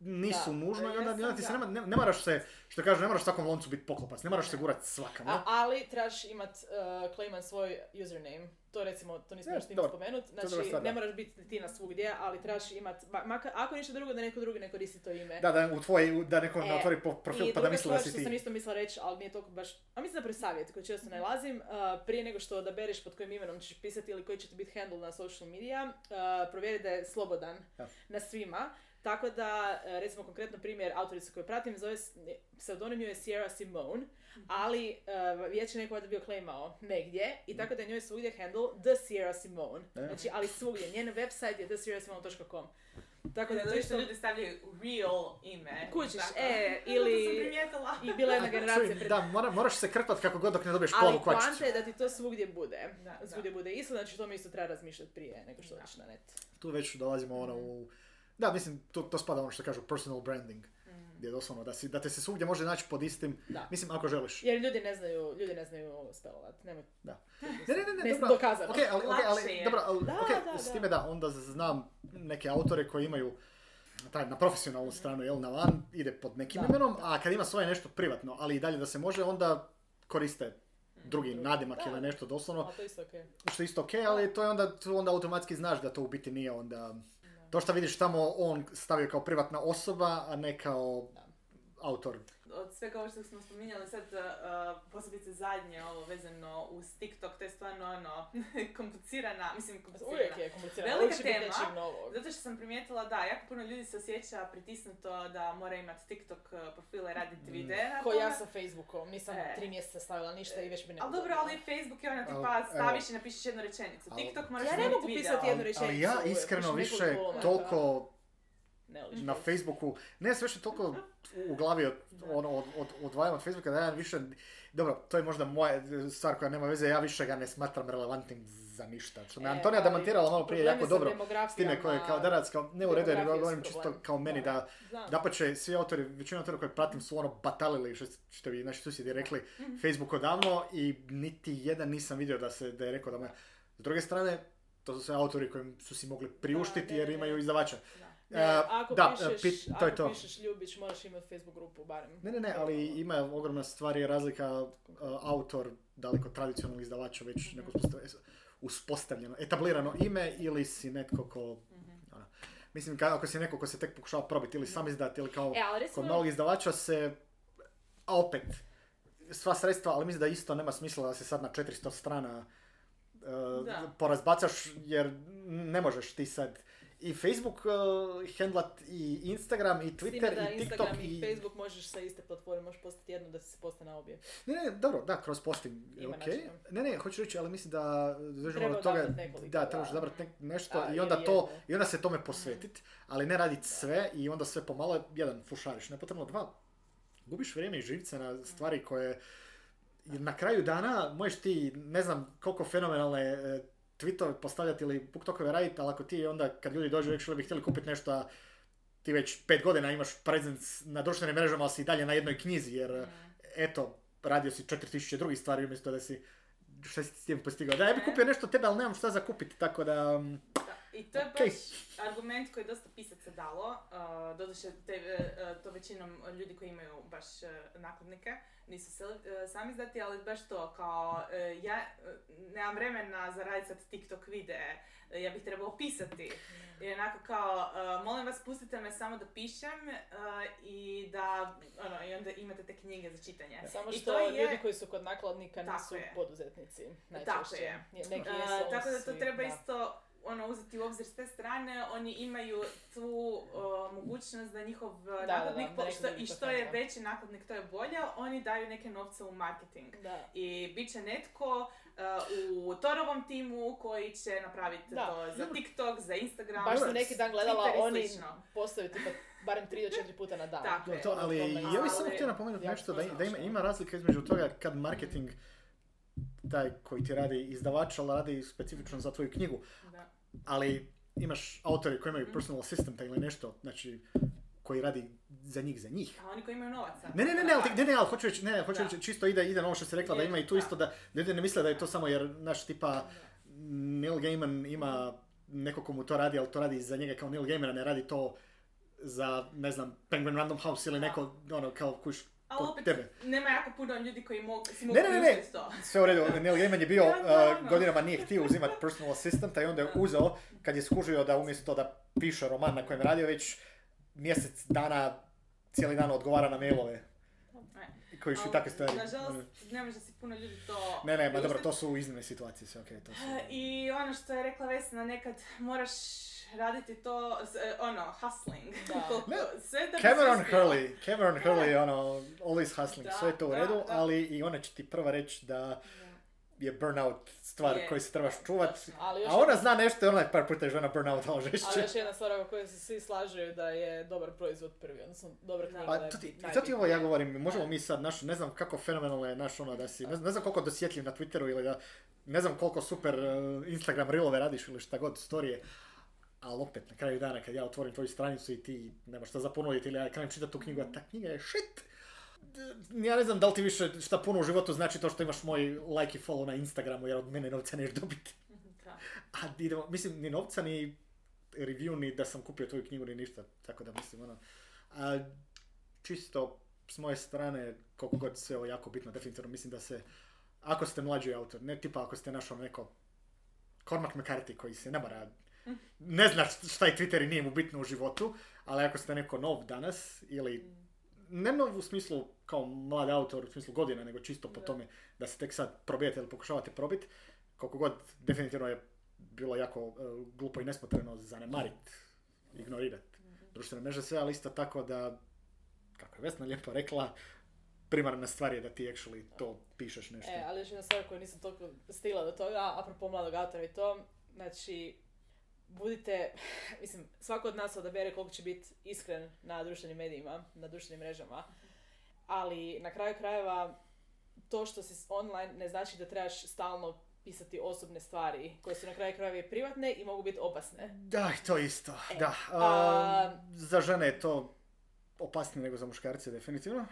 [SPEAKER 2] nisu
[SPEAKER 1] Da.
[SPEAKER 2] nužno i
[SPEAKER 3] Ja
[SPEAKER 2] onda, onda ti se nema, ne, ne moraš se, što kažu, ne moraš svakom loncu biti poklopac, ne moraš se gurat svakamo.
[SPEAKER 1] A, ali trebaš imat uh, claiman svoj username. To recimo, to nismo još stigli
[SPEAKER 2] dobro.
[SPEAKER 1] spomenut.
[SPEAKER 2] je dobra
[SPEAKER 1] Znači, ne moraš biti ti na svugdje, ali trebaš imat, ma- makar, ako ništa drugo, da neko drugi ne koristi to ime.
[SPEAKER 2] Da, da, u tvoj, da neko
[SPEAKER 1] E,
[SPEAKER 2] ne otvori profil
[SPEAKER 1] I
[SPEAKER 2] pa da misli da si
[SPEAKER 1] što
[SPEAKER 2] ti.
[SPEAKER 1] sam isto mislila reći, ali nije toliko baš, a mislim da savjet koji često nalazim, uh, prije nego što odabereš pod kojim imenom ćeš pisati ili koji će ti biti handle na social media, uh, provjeri da je slobodan
[SPEAKER 2] Da.
[SPEAKER 1] na svima. Tako da, e, recimo konkretno primjer autorice koju pratim, zove, ne, pseudonim joj je Sierra Simone, ali uh, već je neko valjda bio claimao negdje i tako da je njoj svugdje handle The Sierra Simone.
[SPEAKER 2] E.
[SPEAKER 1] Znači, ali svugdje. Njen website je thesierrasimone.com. Tako da to
[SPEAKER 3] da što ljudi stavljaju real ime. Tako.
[SPEAKER 1] e,
[SPEAKER 3] To
[SPEAKER 1] ili-. I bila je jedna generacija pred
[SPEAKER 2] Da, mora, moraš se krpat kako god dok ne dobiješ
[SPEAKER 1] Ali
[SPEAKER 2] plavu kvačicu.
[SPEAKER 1] poanta je da ti to svugdje bude.
[SPEAKER 3] Da, da.
[SPEAKER 1] svugdje bude isto, znači tome isto treba razmišljati prije nego što
[SPEAKER 3] Da.
[SPEAKER 1] odeš na net.
[SPEAKER 2] Tu već dolazimo ono u... Da, mislim, to, to spada ono što kažu personal branding.
[SPEAKER 3] Mm.
[SPEAKER 2] Gdje doslovno da, si, da te se svugdje može naći pod istim...
[SPEAKER 1] Da.
[SPEAKER 2] Mislim, ako želiš.
[SPEAKER 1] Jer ljudi ne znaju, ljudi ne znaju spelovat. Nemoj.
[SPEAKER 2] Da. Ne, ne, ne, ne,
[SPEAKER 1] Ne,
[SPEAKER 2] dobro.
[SPEAKER 1] dokazano.
[SPEAKER 2] Ok, ali, ok,
[SPEAKER 3] Lakše
[SPEAKER 2] ali, dobro, ali,
[SPEAKER 1] Da,
[SPEAKER 2] ok,
[SPEAKER 1] da,
[SPEAKER 2] s time da, onda znam neke autore koji imaju taj, na profesionalnu stranu, jel, na van, ide pod nekim
[SPEAKER 1] Da,
[SPEAKER 2] imenom, a kad ima svoje nešto privatno, ali i dalje da se može, onda koriste drugi
[SPEAKER 1] Drugi.
[SPEAKER 2] nadimak
[SPEAKER 1] Da.
[SPEAKER 2] ili nešto doslovno,
[SPEAKER 1] A to je isto okej.
[SPEAKER 2] što je isto ok, ali to je onda, tu onda automatski znaš da to u biti nije onda... To što vidiš tamo on stavio kao privatna osoba, a ne kao autor.
[SPEAKER 3] Od svega ovo što smo spominjali sad, uh, posebice zadnje ovo vezano uz TikTok, to je stvarno ono, komplicirana, mislim komplicirana.
[SPEAKER 1] Uvijek je komplicirano.
[SPEAKER 3] Velika tema.
[SPEAKER 1] novog.
[SPEAKER 3] Zato što sam primijetila da, jako puno ljudi se osjeća pritisnuto da mora imati TikTok uh, profile, raditi
[SPEAKER 2] Mm.
[SPEAKER 3] videe na
[SPEAKER 1] Ko ja sa Facebookom, nisam
[SPEAKER 3] E.
[SPEAKER 1] tri mjeseca stavila ništa i već mi ne
[SPEAKER 3] Ali dobro, ali Facebook je ona tipa staviš i napišeš jednu rečenicu.
[SPEAKER 2] Al-
[SPEAKER 3] TikTok moraš
[SPEAKER 1] Ja ne mogu pisati jednu
[SPEAKER 2] Ali
[SPEAKER 1] rečenicu.
[SPEAKER 2] ja
[SPEAKER 1] uvijek,
[SPEAKER 2] iskreno
[SPEAKER 1] više
[SPEAKER 2] toliko Na
[SPEAKER 1] Facebook.
[SPEAKER 2] Facebooku, ne sve što toliko u glavi od, ono, od, od, odvajam od Facebooka da ja više, dobro, to je možda moja stvar koja nema veze, ja više ga ne smatram relevantnim za ništa. Što me
[SPEAKER 1] E,
[SPEAKER 2] Antonija demantirala malo prije jako dobro. S time koje kao darac, kao ne u redu, jer govorim čisto kao meni da,
[SPEAKER 1] Znam.
[SPEAKER 2] da pa će svi autori, većina autora koje pratim su ono batalili, što, što bi naši susjedi rekli, Facebook odavno i niti jedan nisam vidio da se da je rekao da me... S druge strane, to su sve autori koji su si mogli priuštiti jer imaju izdavača.
[SPEAKER 1] Da.
[SPEAKER 2] E,
[SPEAKER 1] Ne, ako
[SPEAKER 2] da,
[SPEAKER 1] pišeš,
[SPEAKER 2] pit- to
[SPEAKER 1] ako
[SPEAKER 2] je to.
[SPEAKER 1] pišeš Ljubić, moraš imati Facebook grupu barem.
[SPEAKER 2] Ne, ne, ne, ali ima ogromna stvar je razlika uh, autor, daleko tradicionalni izdavača već neko uspostav- uspostavljeno, etablirano ime ili si netko ko, ono, mislim ka- ako si neko ko se tek pokušava probiti ili sam izdati ili kao
[SPEAKER 1] E, ali recimo...
[SPEAKER 2] kod novog izdavača se, a opet, sva sredstva, ali mislim da isto nema smisla da se sad na 400 strana uh, porazbacaš jer ne možeš ti sad i Facebook uh, handlat i Instagram i Twitter
[SPEAKER 1] da
[SPEAKER 2] i TikTok
[SPEAKER 1] Instagram i Facebook možeš sa iste platforme, možeš postati jedno da se poste na obje.
[SPEAKER 2] Ne, ne, dobro, da, kroz posting, ok.
[SPEAKER 1] načina.
[SPEAKER 2] Ne, ne, hoću reći, ali mislim da držimo od toga,
[SPEAKER 1] nekoliko,
[SPEAKER 2] da, trebaš odabrati nek- nešto
[SPEAKER 1] A,
[SPEAKER 2] i onda to,
[SPEAKER 1] jedno.
[SPEAKER 2] i onda se tome posvetiti, ali ne raditi sve i onda sve pomalo, jedan, fušariš, nepotrebno, dva, gubiš vrijeme i živce na stvari koje, jer na kraju dana možeš ti, ne znam koliko fenomenalne e, tweetove postavljati ili booktokove raditi, ali ako ti onda, kad ljudi dođu, rekli bi htjeli kupiti nešto, a ti već pet godina imaš presence na društvenim mrežama, ali si i dalje na jednoj knjizi, jer eto, radio si 4000 drugih stvari umjesto da si šta si s tim postigao. Da, ja bih
[SPEAKER 3] Ne.
[SPEAKER 2] kupio nešto tebe, ali nemam šta za kupiti, tako da... mm,
[SPEAKER 3] Da, I to je baš argument koji je dosta pisaca dalo, uh, doduše te, uh, to većinom ljudi koji imaju baš uh, nakladnike, nisu se uh, sami izdati, ali baš to kao uh, ja uh, nemam vremena za raditi sad TikTok videe, uh, ja bih trebao pisati. I onako kao, uh, molim vas pustite me samo da pišem uh, i da, ono, i onda imate te knjige za čitanje.
[SPEAKER 1] Samo
[SPEAKER 3] I
[SPEAKER 1] što
[SPEAKER 3] to je-
[SPEAKER 1] ljudi koji su kod nakladnika
[SPEAKER 3] Tako
[SPEAKER 1] nisu
[SPEAKER 3] je.
[SPEAKER 1] poduzetnici.
[SPEAKER 3] Tako
[SPEAKER 1] Najčešće.
[SPEAKER 3] je.
[SPEAKER 1] Neki
[SPEAKER 3] Uh, tako da to treba
[SPEAKER 1] da.
[SPEAKER 3] isto ono, uzeti u obzir s te strane, oni imaju tu uh, mogućnost da njihov uh,
[SPEAKER 1] da,
[SPEAKER 3] nakladnik,
[SPEAKER 1] da, da
[SPEAKER 3] što, i
[SPEAKER 1] to
[SPEAKER 3] što je veći nakladnik, to je bolje, oni daju neke novce u marketing.
[SPEAKER 1] Da.
[SPEAKER 3] I bit će netko uh, u Torovom timu koji će napraviti
[SPEAKER 1] Da.
[SPEAKER 3] to za TikTok, za Instagram,
[SPEAKER 1] Baš sam neki dan gledala,
[SPEAKER 3] Twitter
[SPEAKER 1] oni postaju tipa barem 3 do 4 puta na dan.
[SPEAKER 3] Tako je.
[SPEAKER 2] To, ali ja bih samo htio napomenuti nešto, da, da ima, ima razlika između toga kad marketing taj koji ti radi izdavač, ali radi specifično za tvoju knjigu. Ali imaš autori koji
[SPEAKER 3] Mhm.
[SPEAKER 2] imaju personal assistanta ili nešto, znači koji radi za njih, za njih.
[SPEAKER 3] A oni koji imaju novaca.
[SPEAKER 2] Ne, ne, ne, ne, ali, ne, ne, ali hoću reći, ne, ne, hoću reći, čisto ide, ide na ovo što si rekla, da ima i tu
[SPEAKER 3] da.
[SPEAKER 2] isto da, da ljudi ne misle da je to samo jer, naš tipa, Neil Gaiman ima neko ko mu to radi, ali to radi za njega kao Neil Gaiman, a ne radi to za, ne znam, Penguin Random House ili neko, ono, kao kuš,
[SPEAKER 3] Ali opet,
[SPEAKER 2] tebe.
[SPEAKER 3] nema jako puno ljudi koji mogu, si mogu
[SPEAKER 2] Ne, ne, ne,
[SPEAKER 3] to.
[SPEAKER 2] Sve u redu, Neil Gaiman je bio,
[SPEAKER 3] Ja,
[SPEAKER 2] uh, godinama nije htio uzimati personal assistanta i onda je uzeo, kad je skužio da umjesto da piše roman na kojem je radio, već mjesec dana, cijeli dan odgovara na mailove. Koji su takve stvari.
[SPEAKER 3] Nažalost, ne može si puno ljudi to...
[SPEAKER 2] Ne, ne, ma dobro, to su iznimne situacije, sve okej, to su...
[SPEAKER 3] I ono što je rekla Vesna, nekad moraš raditi to, e, ono, hustling.
[SPEAKER 1] Da.
[SPEAKER 2] Ne,
[SPEAKER 3] sve da bi
[SPEAKER 2] Cameron. Hurley, Cameron Hurley, ono, always hustling,
[SPEAKER 3] Da,
[SPEAKER 2] sve je to u
[SPEAKER 3] da,
[SPEAKER 2] redu,
[SPEAKER 3] da.
[SPEAKER 2] ali i ona će ti prva reći da
[SPEAKER 3] Da.
[SPEAKER 2] Je burnout stvar
[SPEAKER 3] Je,
[SPEAKER 2] koju se trebaš
[SPEAKER 3] da,
[SPEAKER 2] čuvat.
[SPEAKER 3] točno.
[SPEAKER 1] Ali još,
[SPEAKER 2] A ona zna nešto i ona je par puta je žena burnout ovo
[SPEAKER 1] ali
[SPEAKER 2] žešće.
[SPEAKER 1] još jedna stvar oko koje se svi slažu da je dobar proizvod prvi, odnosno dobra knjiga da
[SPEAKER 2] A
[SPEAKER 1] je
[SPEAKER 2] to ti, to ti ovo ja govorim, možemo mi sad, naš, ne znam kako fenomenalno je naš ono da si, ne, znam- ne znam koliko dosjetljiv na Twitteru ili da, ne znam koliko super uh, Instagram reelove radiš ili šta god, storije, ali opet na kraju dana kad ja otvorim tvoju stranicu i ti nemaš šta za ponuditi ili ja krenem čitati tu knjigu, a ta knjiga je shit. Ja ne znam da li ti više šta puno u životu znači to što imaš moj like i follow na Instagramu jer od mene novca neš dobiti.
[SPEAKER 3] Da.
[SPEAKER 2] A idemo, mislim, ni novca, ni review, ni da sam kupio tvoju knjigu, ni ništa. Tako da mislim, ono... A, čisto s moje strane, koliko god sve ovo jako bitno, definitivno mislim da se, ako ste mlađi autor, ne tipa ako ste našao neko Cormac McCarthy koji se ne mora, ne zna šta je Twitter i nije mu bitno u životu, ali ako ste neko nov danas, ili ne nov u smislu kao mlad autor, u smislu godina, nego čisto po tome da se tek sad probijete ili pokušavate probiti, koliko god definitivno je bilo jako e, glupo i nesmotreno zanemarit, ignorirat društvene mreže sve, ali isto tako da, kako je Vesna lijepo rekla, primarna stvar je da ti actually to pišeš nešto.
[SPEAKER 1] E, ali još jedna stvar koju nisam toliko stigla do toga, apropo mladog autora i to, znači, budite, mislim, svako od nas odabere koliko će biti iskren na društvenim medijima, na društvenim mrežama, ali na kraju krajeva to što si online ne znači da trebaš stalno pisati osobne stvari koje su na kraju krajeva privatne i mogu biti opasne.
[SPEAKER 2] Da, to isto,
[SPEAKER 1] E,
[SPEAKER 2] da.
[SPEAKER 1] a-
[SPEAKER 2] A, za žene je to opasnije nego za muškarce, definitivno.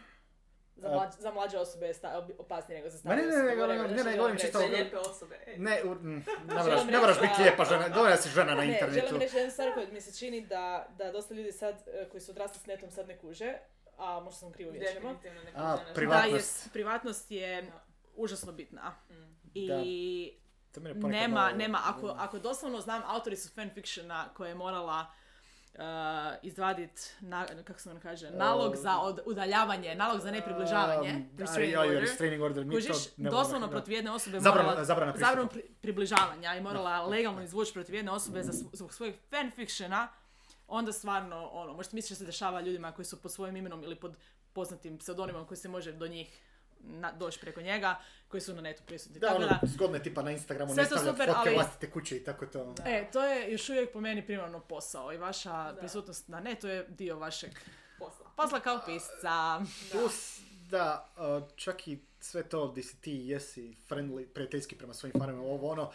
[SPEAKER 1] Za, mlađe, za mlađe osobe je sta, opasnije nego za
[SPEAKER 2] ne,
[SPEAKER 1] starije
[SPEAKER 2] ne, ne,
[SPEAKER 1] osobe.
[SPEAKER 2] nego-
[SPEAKER 1] Whatever,
[SPEAKER 2] ne,
[SPEAKER 1] znači,
[SPEAKER 2] ne,
[SPEAKER 1] želim
[SPEAKER 2] govorim čisto-
[SPEAKER 3] Za lijepe osobe.
[SPEAKER 2] Ne, u- ne, moraš,
[SPEAKER 1] Želim
[SPEAKER 2] ne moraš biti
[SPEAKER 1] da-
[SPEAKER 2] lijepa žena, dovoljno da si žena na
[SPEAKER 1] Ne,
[SPEAKER 2] internetu.
[SPEAKER 1] želim reći jednu stvar koju mi se čini da, da dosta ljudi sad, e, koji su odrasli s netom sad ne kuže, a možda sam krivo
[SPEAKER 3] ne
[SPEAKER 2] A, privatnost.
[SPEAKER 1] Da, jest, privatnost je
[SPEAKER 3] Da.
[SPEAKER 1] užasno bitna.
[SPEAKER 3] Mm.
[SPEAKER 1] I
[SPEAKER 2] ponekad
[SPEAKER 1] nema,
[SPEAKER 2] malo-
[SPEAKER 1] nema, ako, ako doslovno znam, autori su fanfictiona koje je morala uh, izvadit, na, kako se on kaže, nalog za od, udaljavanje, nalog za nepribližavanje,
[SPEAKER 2] Um,
[SPEAKER 1] restraining order.
[SPEAKER 2] restraining order, mi to
[SPEAKER 1] Kužiš,
[SPEAKER 2] ne
[SPEAKER 1] doslovno protiv jedne osobe
[SPEAKER 2] Zabrana-
[SPEAKER 1] morala,
[SPEAKER 2] zabrana pristupa.
[SPEAKER 1] zabranu pri- približavanja i morala legalno izvući protiv jedne osobe za, zbog svojeg fanfictiona, onda stvarno, ono, možete misliti što se dešava ljudima koji su pod svojim imenom ili pod poznatim pseudonimom koji se može do njih na, doći preko njega, koji su na netu prisutni.
[SPEAKER 2] Da,
[SPEAKER 1] Tako
[SPEAKER 2] ono,
[SPEAKER 1] da,
[SPEAKER 2] zgodno je tipa na Instagramu ne stavljati
[SPEAKER 1] super,
[SPEAKER 2] fotke
[SPEAKER 1] ali-
[SPEAKER 2] vlastite kuće i tako to.
[SPEAKER 1] E, to je još uvijek po meni primarno posao i vaša
[SPEAKER 3] Da.
[SPEAKER 1] prisutnost na netu je dio vašeg
[SPEAKER 3] Posla.
[SPEAKER 1] posla kao pisca.
[SPEAKER 2] Plus da, čak i sve to gdje si ti jesi friendly, prijateljski prema svojim fanovima, ovo ono,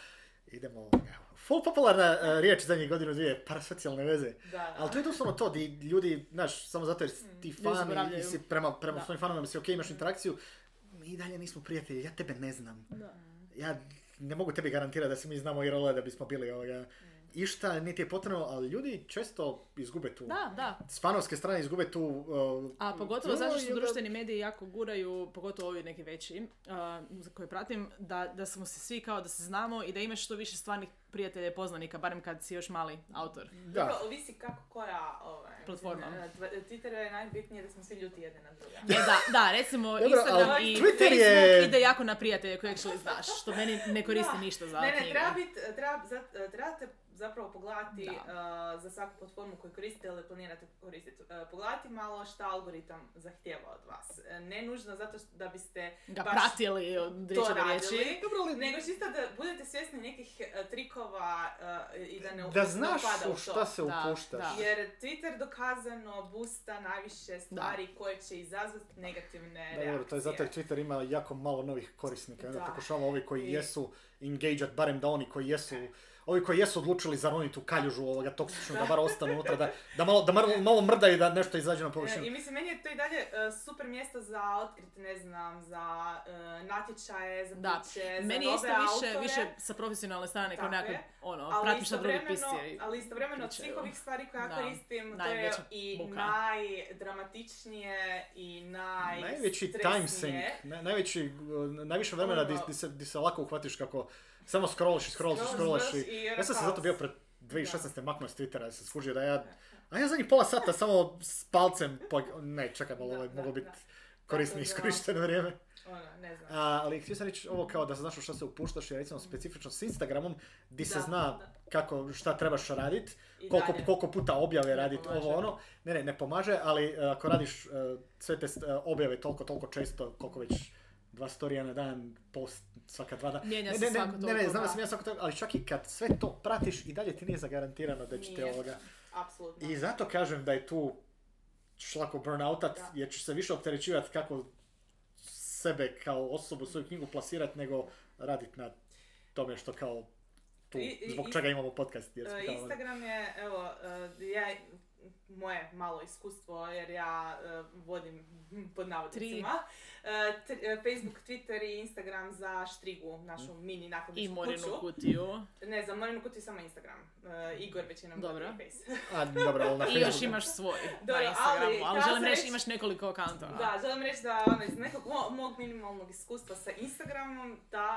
[SPEAKER 2] idemo, full popularna uh, riječ zadnjih godinu dvije, parasocijalne veze.
[SPEAKER 3] Da, da.
[SPEAKER 2] Ali to je doslovno to, di ljudi, znaš, samo zato jer ti
[SPEAKER 1] Ljudi
[SPEAKER 2] fan i, si prema, prema
[SPEAKER 1] Da.
[SPEAKER 2] svojim fanovima si ok, imaš interakciju, mi i dalje nismo prijatelji, ja tebe ne znam. Ja ne mogu tebi garantirati da se mi znamo i da bismo bili ovoga. Išta niti je potrebno, ali ljudi često izgube tu.
[SPEAKER 1] Da, da.
[SPEAKER 2] S fanovske strane izgube tu... uh,
[SPEAKER 1] A pogotovo zato što društveni mediji jako guraju, pogotovo ovi neki veći, uh, za koje pratim, da, da smo se svi kao da se znamo i da imaš što više stvarnih prijatelja i poznanika, barem kad si još mali autor.
[SPEAKER 2] Da.
[SPEAKER 3] Dobro, ovisi kako koja ovaj,
[SPEAKER 1] Platforma.
[SPEAKER 3] Twitter je najbitnije da smo svi ljuti jedne na druga.
[SPEAKER 1] E, da, da, recimo
[SPEAKER 2] Dobro,
[SPEAKER 1] Instagram i
[SPEAKER 2] Twitter
[SPEAKER 1] Facebook
[SPEAKER 2] je-
[SPEAKER 1] ide jako na prijatelje koje actually znaš, što meni ne koristi
[SPEAKER 3] Da.
[SPEAKER 1] ništa za
[SPEAKER 3] Ne, ne, treba bit, treba, za- trebate zapravo pogledati
[SPEAKER 1] Da.
[SPEAKER 3] uh, za svaku platformu koju koristite ili planirate koristiti. Uh, pogledati malo šta algoritam zahtjeva od vas. Uh, Ne nužno zato što- da biste
[SPEAKER 1] Ga
[SPEAKER 3] baš
[SPEAKER 1] pratili
[SPEAKER 3] to radili,
[SPEAKER 2] Dobro,
[SPEAKER 3] nego čisto da budete svjesni nekih trikova uh, i da ne
[SPEAKER 2] Da znaš
[SPEAKER 3] upada u
[SPEAKER 2] šta se
[SPEAKER 1] Da,
[SPEAKER 2] upuštaš.
[SPEAKER 1] da.
[SPEAKER 3] Jer Twitter dokazano boosta najviše stvari koje će izazvati negativne
[SPEAKER 2] Da,
[SPEAKER 3] reakcije.
[SPEAKER 2] dobro, to je zato jer Twitter ima jako malo novih korisnika. Onda
[SPEAKER 3] Da.
[SPEAKER 2] pokušava ovi koji
[SPEAKER 3] I-
[SPEAKER 2] jesu engageat, barem da oni koji jesu Ovi koji jesu odlučili zaroniti u kaljužu ovoga toksičnu, da bar ostanu unutra, da, da, malo, da malo, malo mrdaju da nešto izađe na
[SPEAKER 3] E,
[SPEAKER 2] površinu.
[SPEAKER 3] I mislim, meni je to i dalje e, super mjesto za otkriti, ne znam, za e, natječaje, za
[SPEAKER 1] Da.
[SPEAKER 3] priče,
[SPEAKER 1] Meni
[SPEAKER 3] za
[SPEAKER 1] je isto više,
[SPEAKER 3] autore.
[SPEAKER 1] više sa profesionalne strane kao nekako, ono,
[SPEAKER 3] Ali
[SPEAKER 1] pratiš šta drugi pisci.
[SPEAKER 3] ali istovremeno od svih ovih stvari koje ja
[SPEAKER 1] Da.
[SPEAKER 3] koristim, to je i
[SPEAKER 1] buka.
[SPEAKER 3] najdramatičnije i naj
[SPEAKER 2] Najveći time sink, naj, najveći, uh, najviše vremena di,
[SPEAKER 3] Ono-
[SPEAKER 2] di, se, di se lako uhvatiš kako samo scrollaš i scrollaš i
[SPEAKER 3] Scrollaš, i
[SPEAKER 2] i... Ja sam se zato bio pred 2016. maknuo s Twittera, da se skužio da ja... A ja zadnjih pola sata samo s palcem, pog... ne čekaj malo, ovo je moglo biti korisno iskorišteno vrijeme.
[SPEAKER 3] Ono, ne znam.
[SPEAKER 2] A, ali htio sam reći ovo kao da znaš u što se upuštaš, jer recimo specifično s Instagramom, di se
[SPEAKER 3] Da,
[SPEAKER 2] zna
[SPEAKER 3] da.
[SPEAKER 2] kako, šta trebaš radit,
[SPEAKER 3] I
[SPEAKER 2] koliko, koliko puta objave radit ovo ono. Ne, ne, ne pomaže, ali e, ako radiš e, sve te e, objave toliko, toliko često, koliko već dva storija na dan, post svaka dva dana.
[SPEAKER 1] Mijenja
[SPEAKER 2] ne,
[SPEAKER 1] se
[SPEAKER 2] ne, ne,
[SPEAKER 1] svako
[SPEAKER 2] ne, ne,
[SPEAKER 1] toliko,
[SPEAKER 2] znam da sam ja svako toliko, ali čak i kad sve to pratiš i dalje ti nije zagarantirano da će te
[SPEAKER 3] Nije.
[SPEAKER 2] ovoga.
[SPEAKER 3] Apsolutno.
[SPEAKER 2] I zato kažem da je tu šlako burnoutat,
[SPEAKER 3] Da.
[SPEAKER 2] jer ćeš se više opterećivati kako sebe kao osobu, svoju knjigu plasirati, nego raditi na tome što kao tu,
[SPEAKER 3] i-
[SPEAKER 2] zbog
[SPEAKER 3] i-
[SPEAKER 2] čega imamo podcast. Jer
[SPEAKER 3] E,
[SPEAKER 2] kao-
[SPEAKER 3] Instagram je, evo, e, ja, moje malo iskustvo, jer ja e, vodim pod navodnicima, t- e, Facebook, Twitter i Instagram za Štrigu, našu mini
[SPEAKER 1] I
[SPEAKER 3] nakladničku
[SPEAKER 1] Morinu
[SPEAKER 3] kuću.
[SPEAKER 1] kutiju.
[SPEAKER 3] Ne, za Morinu kutiju samo Instagram. E, Igor većinom
[SPEAKER 1] Dobro.
[SPEAKER 2] A, dobro, ali na
[SPEAKER 1] I još imaš svoj
[SPEAKER 3] Dobro,
[SPEAKER 1] na Instagramu,
[SPEAKER 3] ali
[SPEAKER 1] ali, želim reći
[SPEAKER 3] reći-
[SPEAKER 1] imaš nekoliko akantova.
[SPEAKER 3] Da, želim reći da ono, iz nekog mo- mog minimalnog iskustva sa Instagramom, da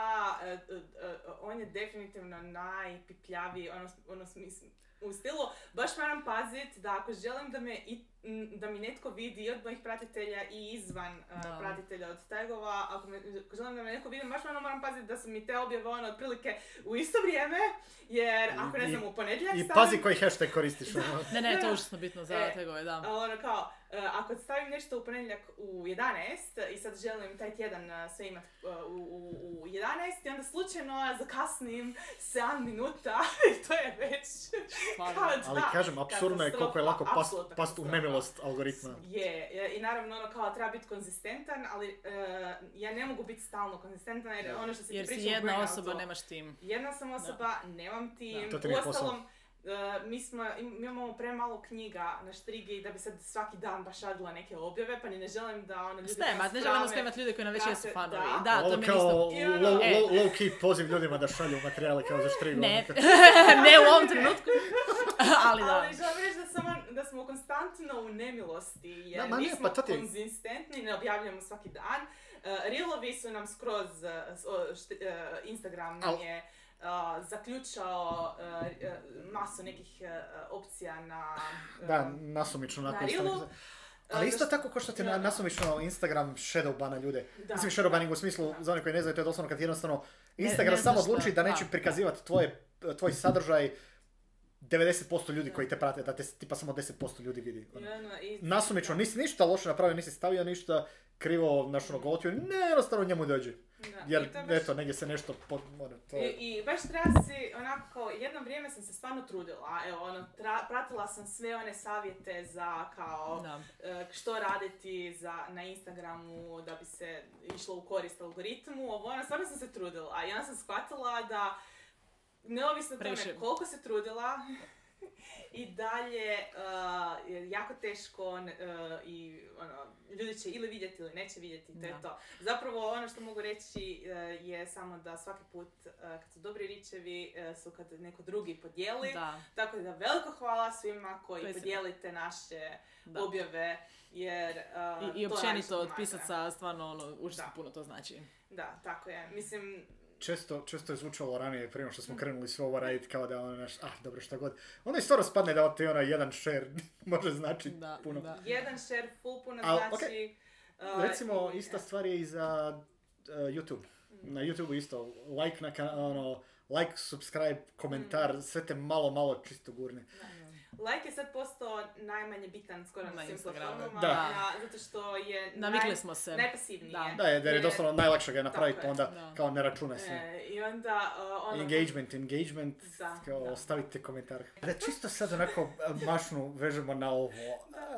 [SPEAKER 3] on je definitivno najpipljaviji, ono, ono smis- u stilu, baš moram pazit da ako želim da me i, da mi netko vidi i od mojih pratitelja i izvan
[SPEAKER 1] Da.
[SPEAKER 3] pratitelja od tagova, ako, me, ako želim da me netko vidi, baš ono moram pazit da su mi te objave ono otprilike u isto vrijeme, jer ako ne
[SPEAKER 2] I-
[SPEAKER 3] znam u ponedjeljak
[SPEAKER 2] I
[SPEAKER 3] stavim-
[SPEAKER 2] pazi koji hashtag koristiš. ono.
[SPEAKER 1] Ne, ne, to je užasno bitno za
[SPEAKER 3] E,
[SPEAKER 1] tegove, da.
[SPEAKER 3] Ono kao, ako stavim nešto u ponedjeljak u 11 i sad želim taj tjedan e, sve imat e, u, u, u 11 i onda slučajno zakasnim 7 minuta i to je već
[SPEAKER 1] Stvarno.
[SPEAKER 3] kao da,
[SPEAKER 2] Ali kažem, apsurdno je koliko je lako past, past u nemilost algoritma.
[SPEAKER 3] Je, je, i naravno ono kao treba biti konzistentan, ali e, ja ne mogu biti stalno konzistentan jer
[SPEAKER 2] Da.
[SPEAKER 3] ono što si
[SPEAKER 1] Jer
[SPEAKER 3] ti
[SPEAKER 1] si
[SPEAKER 3] pričao o
[SPEAKER 1] jedna osoba, nemaš tim.
[SPEAKER 3] Jedna sam osoba, nemam tim.
[SPEAKER 2] Da, to ti nije posao.
[SPEAKER 3] Uostalom, e, mi, smo, im- mi imamo premalo knjiga na štrigi da bi sad svaki dan baš radila neke objave, pa ni ne želim da ono ljudi...
[SPEAKER 1] Stemat,
[SPEAKER 3] nas
[SPEAKER 1] ne želimo stemat ljude koji nam već jesu fanovi.
[SPEAKER 3] da.
[SPEAKER 1] Da, to
[SPEAKER 2] Ovo
[SPEAKER 1] mi je
[SPEAKER 2] kao
[SPEAKER 1] isto.
[SPEAKER 3] I ono-
[SPEAKER 2] low,
[SPEAKER 1] E.
[SPEAKER 2] low, low key poziv ljudima da šalju materijale kao za štrigu.
[SPEAKER 1] Ne,
[SPEAKER 2] ono
[SPEAKER 1] ne u ovom trenutku, ali da.
[SPEAKER 3] Ali želim reći da, sam, da smo konstantno u nemilosti, jer
[SPEAKER 2] Da,
[SPEAKER 3] nismo
[SPEAKER 2] pa to ti je-
[SPEAKER 3] konzistentni, ne objavljujemo svaki dan. Uh, Reelovi su nam skroz, uh, uh, Instagram nam
[SPEAKER 2] Al-
[SPEAKER 3] je uh, zaključao uh, masu nekih uh, opcija na... uh,
[SPEAKER 2] Da, nasumično
[SPEAKER 3] na Uh,
[SPEAKER 2] Ali isto tako ko što ti na, nasumično Instagram shadowbana ljude.
[SPEAKER 3] Da.
[SPEAKER 2] Mislim shadowbanning u smislu,
[SPEAKER 3] Da.
[SPEAKER 2] za one koji ne znaju, to je doslovno kad jednostavno Instagram
[SPEAKER 1] ne
[SPEAKER 2] samo odluči da neće prikazivati tvoje, tvoj sadržaj 90% ljudi koji te prate, da te tipa samo 10% ljudi vidi. Ono.
[SPEAKER 3] ono,
[SPEAKER 2] Nasumično, nisi ništa loše napravio, nisi stavio ništa krivo, naš ono gotio, ne, jednostavno njemu dođe.
[SPEAKER 3] Da,
[SPEAKER 2] Jer,
[SPEAKER 3] baš-
[SPEAKER 2] eto, negdje se nešto pod, ono, to...
[SPEAKER 3] I, I baš treba si, onako, kao, jedno vrijeme sam se stvarno trudila, evo, ono, tra- pratila sam sve one savjete za, kao,
[SPEAKER 1] Da.
[SPEAKER 3] e, što raditi za, na Instagramu da bi se išlo u korist algoritmu, ovo, ono, stvarno sam se trudila i onda sam shvatila da, neovisno o tome
[SPEAKER 1] Previše.
[SPEAKER 3] koliko se trudila, i dalje uh, je jako teško uh, i ono, ljudi će ili vidjeti ili neće vidjeti, to je
[SPEAKER 1] Da.
[SPEAKER 3] to. Zapravo ono što mogu reći uh, je samo da svaki put uh, kad su dobri ričevi uh, su kad neko drugi podijeli.
[SPEAKER 1] Da,
[SPEAKER 3] Tako da veliko hvala svima koji
[SPEAKER 1] je sve.
[SPEAKER 3] podijelite naše
[SPEAKER 1] da.
[SPEAKER 3] objave jer uh,
[SPEAKER 1] I, I
[SPEAKER 3] to
[SPEAKER 1] općenito od pisaca stvarno ono, užasno puno to znači.
[SPEAKER 3] Da, tako je. Mislim,
[SPEAKER 2] često, često je zvučalo ranije, prije što smo krenuli sve ovo raditi, kao da ono naš, ah, dobro, šta god. Onda i stvarno spadne da ti ono jedan share može značiti
[SPEAKER 1] Da,
[SPEAKER 2] puno.
[SPEAKER 1] da.
[SPEAKER 3] jedan share full puno
[SPEAKER 2] Al,
[SPEAKER 3] znači... uh,
[SPEAKER 2] Recimo,
[SPEAKER 3] i-
[SPEAKER 2] ista stvar je i za uh, YouTube. Na YouTube isto, like na kana- ono, like, subscribe, komentar,
[SPEAKER 3] Mm.
[SPEAKER 2] sve te malo, malo čisto gurne.
[SPEAKER 3] Like je sad postao najmanje bitan skoro na,
[SPEAKER 1] Na
[SPEAKER 3] svim platformama,
[SPEAKER 2] Da.
[SPEAKER 3] na- zato što je
[SPEAKER 1] Navikli
[SPEAKER 3] naj,
[SPEAKER 1] smo se.
[SPEAKER 3] najpasivnije.
[SPEAKER 1] Da.
[SPEAKER 2] Da, je, da je doslovno najlakše ga je napraviti, pa onda
[SPEAKER 1] da.
[SPEAKER 2] kao ne računa se.
[SPEAKER 3] E, I onda uh, ono...
[SPEAKER 2] Engagement, engagement,
[SPEAKER 3] Da,
[SPEAKER 2] kao
[SPEAKER 3] da.
[SPEAKER 2] ostavite komentar. Da čisto sad onako a, mašnu vežemo na ovo.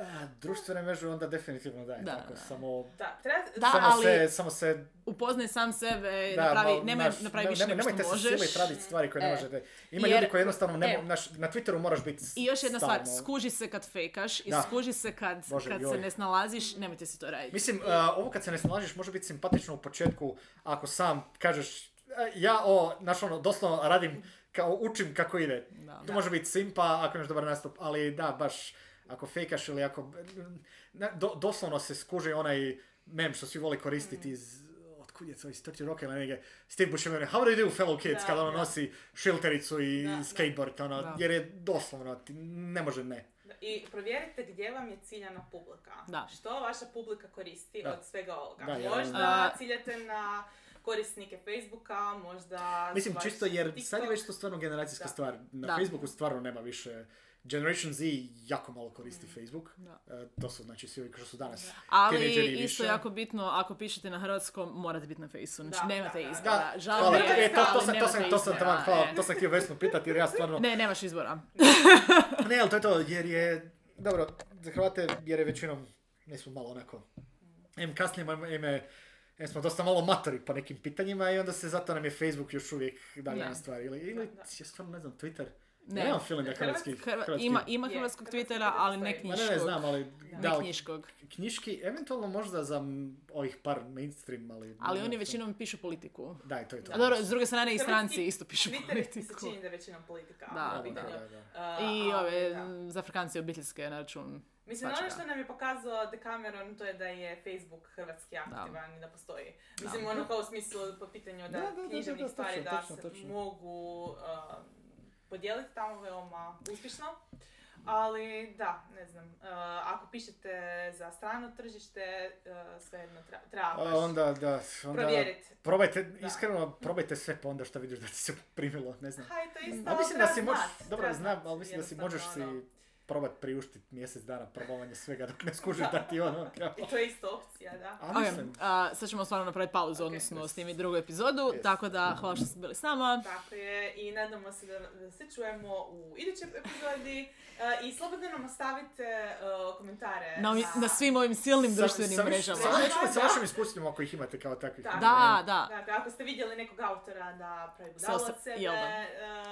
[SPEAKER 2] A, društvene mreže onda definitivno da je
[SPEAKER 1] Da,
[SPEAKER 2] tako,
[SPEAKER 1] da.
[SPEAKER 2] samo,
[SPEAKER 3] Da, treba...
[SPEAKER 1] Da,
[SPEAKER 2] samo,
[SPEAKER 1] ali-
[SPEAKER 2] se, samo se
[SPEAKER 1] Upoznaj sam sebe,
[SPEAKER 2] Da,
[SPEAKER 1] napravi,
[SPEAKER 2] malo,
[SPEAKER 1] nemoj
[SPEAKER 2] znaš,
[SPEAKER 1] napravi
[SPEAKER 2] ne-
[SPEAKER 1] više
[SPEAKER 2] nemoj-
[SPEAKER 1] nego što
[SPEAKER 2] nemojte se
[SPEAKER 1] možeš.
[SPEAKER 2] siliti raditi stvari koje ne
[SPEAKER 1] E.
[SPEAKER 2] možete. Ima
[SPEAKER 1] Jer-
[SPEAKER 2] ljudi koji jednostavno ne
[SPEAKER 1] e.
[SPEAKER 2] naš, na Twitteru moraš biti
[SPEAKER 1] I još jedna stvar,
[SPEAKER 2] stalno.
[SPEAKER 1] skuži se kad fejkaš i
[SPEAKER 2] Da.
[SPEAKER 1] skuži se kad,
[SPEAKER 2] Bože,
[SPEAKER 1] kad
[SPEAKER 2] joj.
[SPEAKER 1] se ne snalaziš, nemojte si to raditi.
[SPEAKER 2] Mislim, uh, ovo kad se ne snalažiš može biti simpatično u početku ako sam kažeš "E, ja o, znaš ono, doslovno radim, kao učim kako ide.
[SPEAKER 1] Da.
[SPEAKER 2] To može biti simpa ako imaš dobar nastup, ali da, baš ako fejkaš ili ako... do- doslovno se skuži onaj mem što svi vole koristiti iz otkud je to, iz 30 Rock ili negdje, Steve Buscemi, how do you do fellow kids,
[SPEAKER 3] Da,
[SPEAKER 2] kada ono
[SPEAKER 3] da.
[SPEAKER 2] nosi šiltericu i
[SPEAKER 3] Da, da.
[SPEAKER 2] skateboard, ono,
[SPEAKER 1] Da.
[SPEAKER 2] jer je doslovno, ti ne može ne.
[SPEAKER 3] I provjerite gdje vam je ciljana publika.
[SPEAKER 1] Da.
[SPEAKER 3] Što vaša publika koristi
[SPEAKER 2] Da.
[SPEAKER 3] od svega ovoga.
[SPEAKER 2] Da,
[SPEAKER 3] možda
[SPEAKER 1] A-
[SPEAKER 3] ciljate na korisnike Facebooka, možda...
[SPEAKER 2] Mislim, čisto jer
[SPEAKER 3] TikTok.
[SPEAKER 2] sad je već to stvarno generacijska
[SPEAKER 3] Da.
[SPEAKER 2] stvar. Na
[SPEAKER 1] Da.
[SPEAKER 2] Facebooku stvarno nema više... Generation Z jako malo koristi Facebook.
[SPEAKER 1] Da.
[SPEAKER 2] E, to su znači svi ovi koji su danas
[SPEAKER 1] Ali isto
[SPEAKER 2] više.
[SPEAKER 1] jako bitno, ako pišete na hrvatskom, morate biti na fejsu. Znači,
[SPEAKER 3] Da,
[SPEAKER 1] nemate
[SPEAKER 3] da,
[SPEAKER 1] izbora.
[SPEAKER 2] Hvala.
[SPEAKER 1] je,
[SPEAKER 2] E, to, to, sam, to, sam, to, sam,
[SPEAKER 1] izbora,
[SPEAKER 2] taman, hvala,
[SPEAKER 1] e.
[SPEAKER 2] to sam htio Vesnu pitati jer ja stvarno...
[SPEAKER 1] Ne, nemaš izbora.
[SPEAKER 2] Ne, ali to je to, jer je, dobro, za Hrvate, jer je većinom, mi smo malo onako, em kasnije, em, em, em smo dosta malo matori po nekim pitanjima i onda se zato nam je Facebook još uvijek dalje
[SPEAKER 1] Da.
[SPEAKER 2] na stvari. Ili, ili
[SPEAKER 3] Da, da.
[SPEAKER 2] ja stvarno ne znam, Twitter.
[SPEAKER 1] Ne.
[SPEAKER 2] Ja nemam feeling da hrvatski,
[SPEAKER 1] Hrva-
[SPEAKER 2] hrvatski...
[SPEAKER 1] ima, ima hrvatskog Twittera, ali ne knjiškog.
[SPEAKER 2] ne, ne, znam, ali...
[SPEAKER 3] Da.
[SPEAKER 1] Ne knjiškog.
[SPEAKER 2] knjiški, eventualno možda za ovih par mainstream, ali...
[SPEAKER 1] Ali
[SPEAKER 2] ne
[SPEAKER 1] oni većinom pišu politiku.
[SPEAKER 2] Da, i to je to.
[SPEAKER 1] A dobro, s druge strane i
[SPEAKER 3] Hrvatski
[SPEAKER 1] stranci isto pišu
[SPEAKER 3] Twitter mi se
[SPEAKER 1] politiku.
[SPEAKER 3] čini da je većinom politika.
[SPEAKER 1] Da,
[SPEAKER 2] Da, da, da.
[SPEAKER 3] Uh,
[SPEAKER 1] I
[SPEAKER 3] ali
[SPEAKER 1] ove,
[SPEAKER 3] da.
[SPEAKER 1] za Afrikanci obiteljske na račun.
[SPEAKER 3] Mislim, ono što nam je pokazao Decameron, to je da je Facebook hrvatski aktivan i da postoji. Mislim,
[SPEAKER 1] Da.
[SPEAKER 3] ono kao u smislu po pitanju da,
[SPEAKER 2] Da, da, da, da,
[SPEAKER 3] književnih
[SPEAKER 2] da,
[SPEAKER 3] stvari
[SPEAKER 2] točno,
[SPEAKER 3] da
[SPEAKER 2] točno,
[SPEAKER 3] se
[SPEAKER 2] točno.
[SPEAKER 3] mogu uh, podijeliti tamo veoma uspješno. Ali da, ne znam, uh, ako pišete za strano tržište, uh, svejedno treba, treba
[SPEAKER 2] A
[SPEAKER 3] baš
[SPEAKER 2] onda, da, onda...
[SPEAKER 3] provjeriti.
[SPEAKER 2] Probajte,
[SPEAKER 3] Da.
[SPEAKER 2] iskreno, probajte sve pa onda što vidiš da ti se primilo, ne znam.
[SPEAKER 3] Haj, to isto,
[SPEAKER 2] mislim da si možeš, dobro znam, ali mislim da si možeš si
[SPEAKER 3] ono.
[SPEAKER 2] Probat priuštiti mjesec dana probavanje svega dok ne skužiš da ti ono kao...
[SPEAKER 3] I to je isto opcija, da.
[SPEAKER 2] A
[SPEAKER 1] Ok,
[SPEAKER 2] mislim,
[SPEAKER 1] a, sad ćemo stvarno napraviti pauzu,
[SPEAKER 3] Ok.
[SPEAKER 1] odnosno snimiti drugu epizodu,
[SPEAKER 2] Yes.
[SPEAKER 1] tako da hvala što ste bili s nama.
[SPEAKER 3] Tako je, i nadamo se da, da se čujemo u idućoj epizodi. E, I slobodno nam ostavite e, komentare.
[SPEAKER 1] Na, ovim- na svim ovim silnim
[SPEAKER 2] sa-
[SPEAKER 1] društvenim
[SPEAKER 2] sa
[SPEAKER 1] mrežama.
[SPEAKER 2] Sa, sa, sa vašim iskustvima ako ih imate kao takvih.
[SPEAKER 3] Da.
[SPEAKER 1] Da, da.
[SPEAKER 3] Dakle, ako ste vidjeli nekog autora da pravi
[SPEAKER 1] sa-
[SPEAKER 3] od sebe...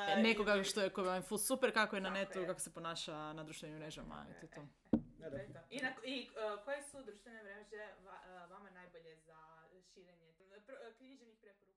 [SPEAKER 3] e,
[SPEAKER 1] Nekoga što je koji vam je full super, kako je na netu,
[SPEAKER 3] je.
[SPEAKER 1] kako se ponaša na društvenim mrežama. I to je
[SPEAKER 3] je,
[SPEAKER 1] to.
[SPEAKER 2] Da,
[SPEAKER 3] to. I, na, i e, koje su društvene mreže va- e, vama najbolje za širenje pr- e, književnih preporuka?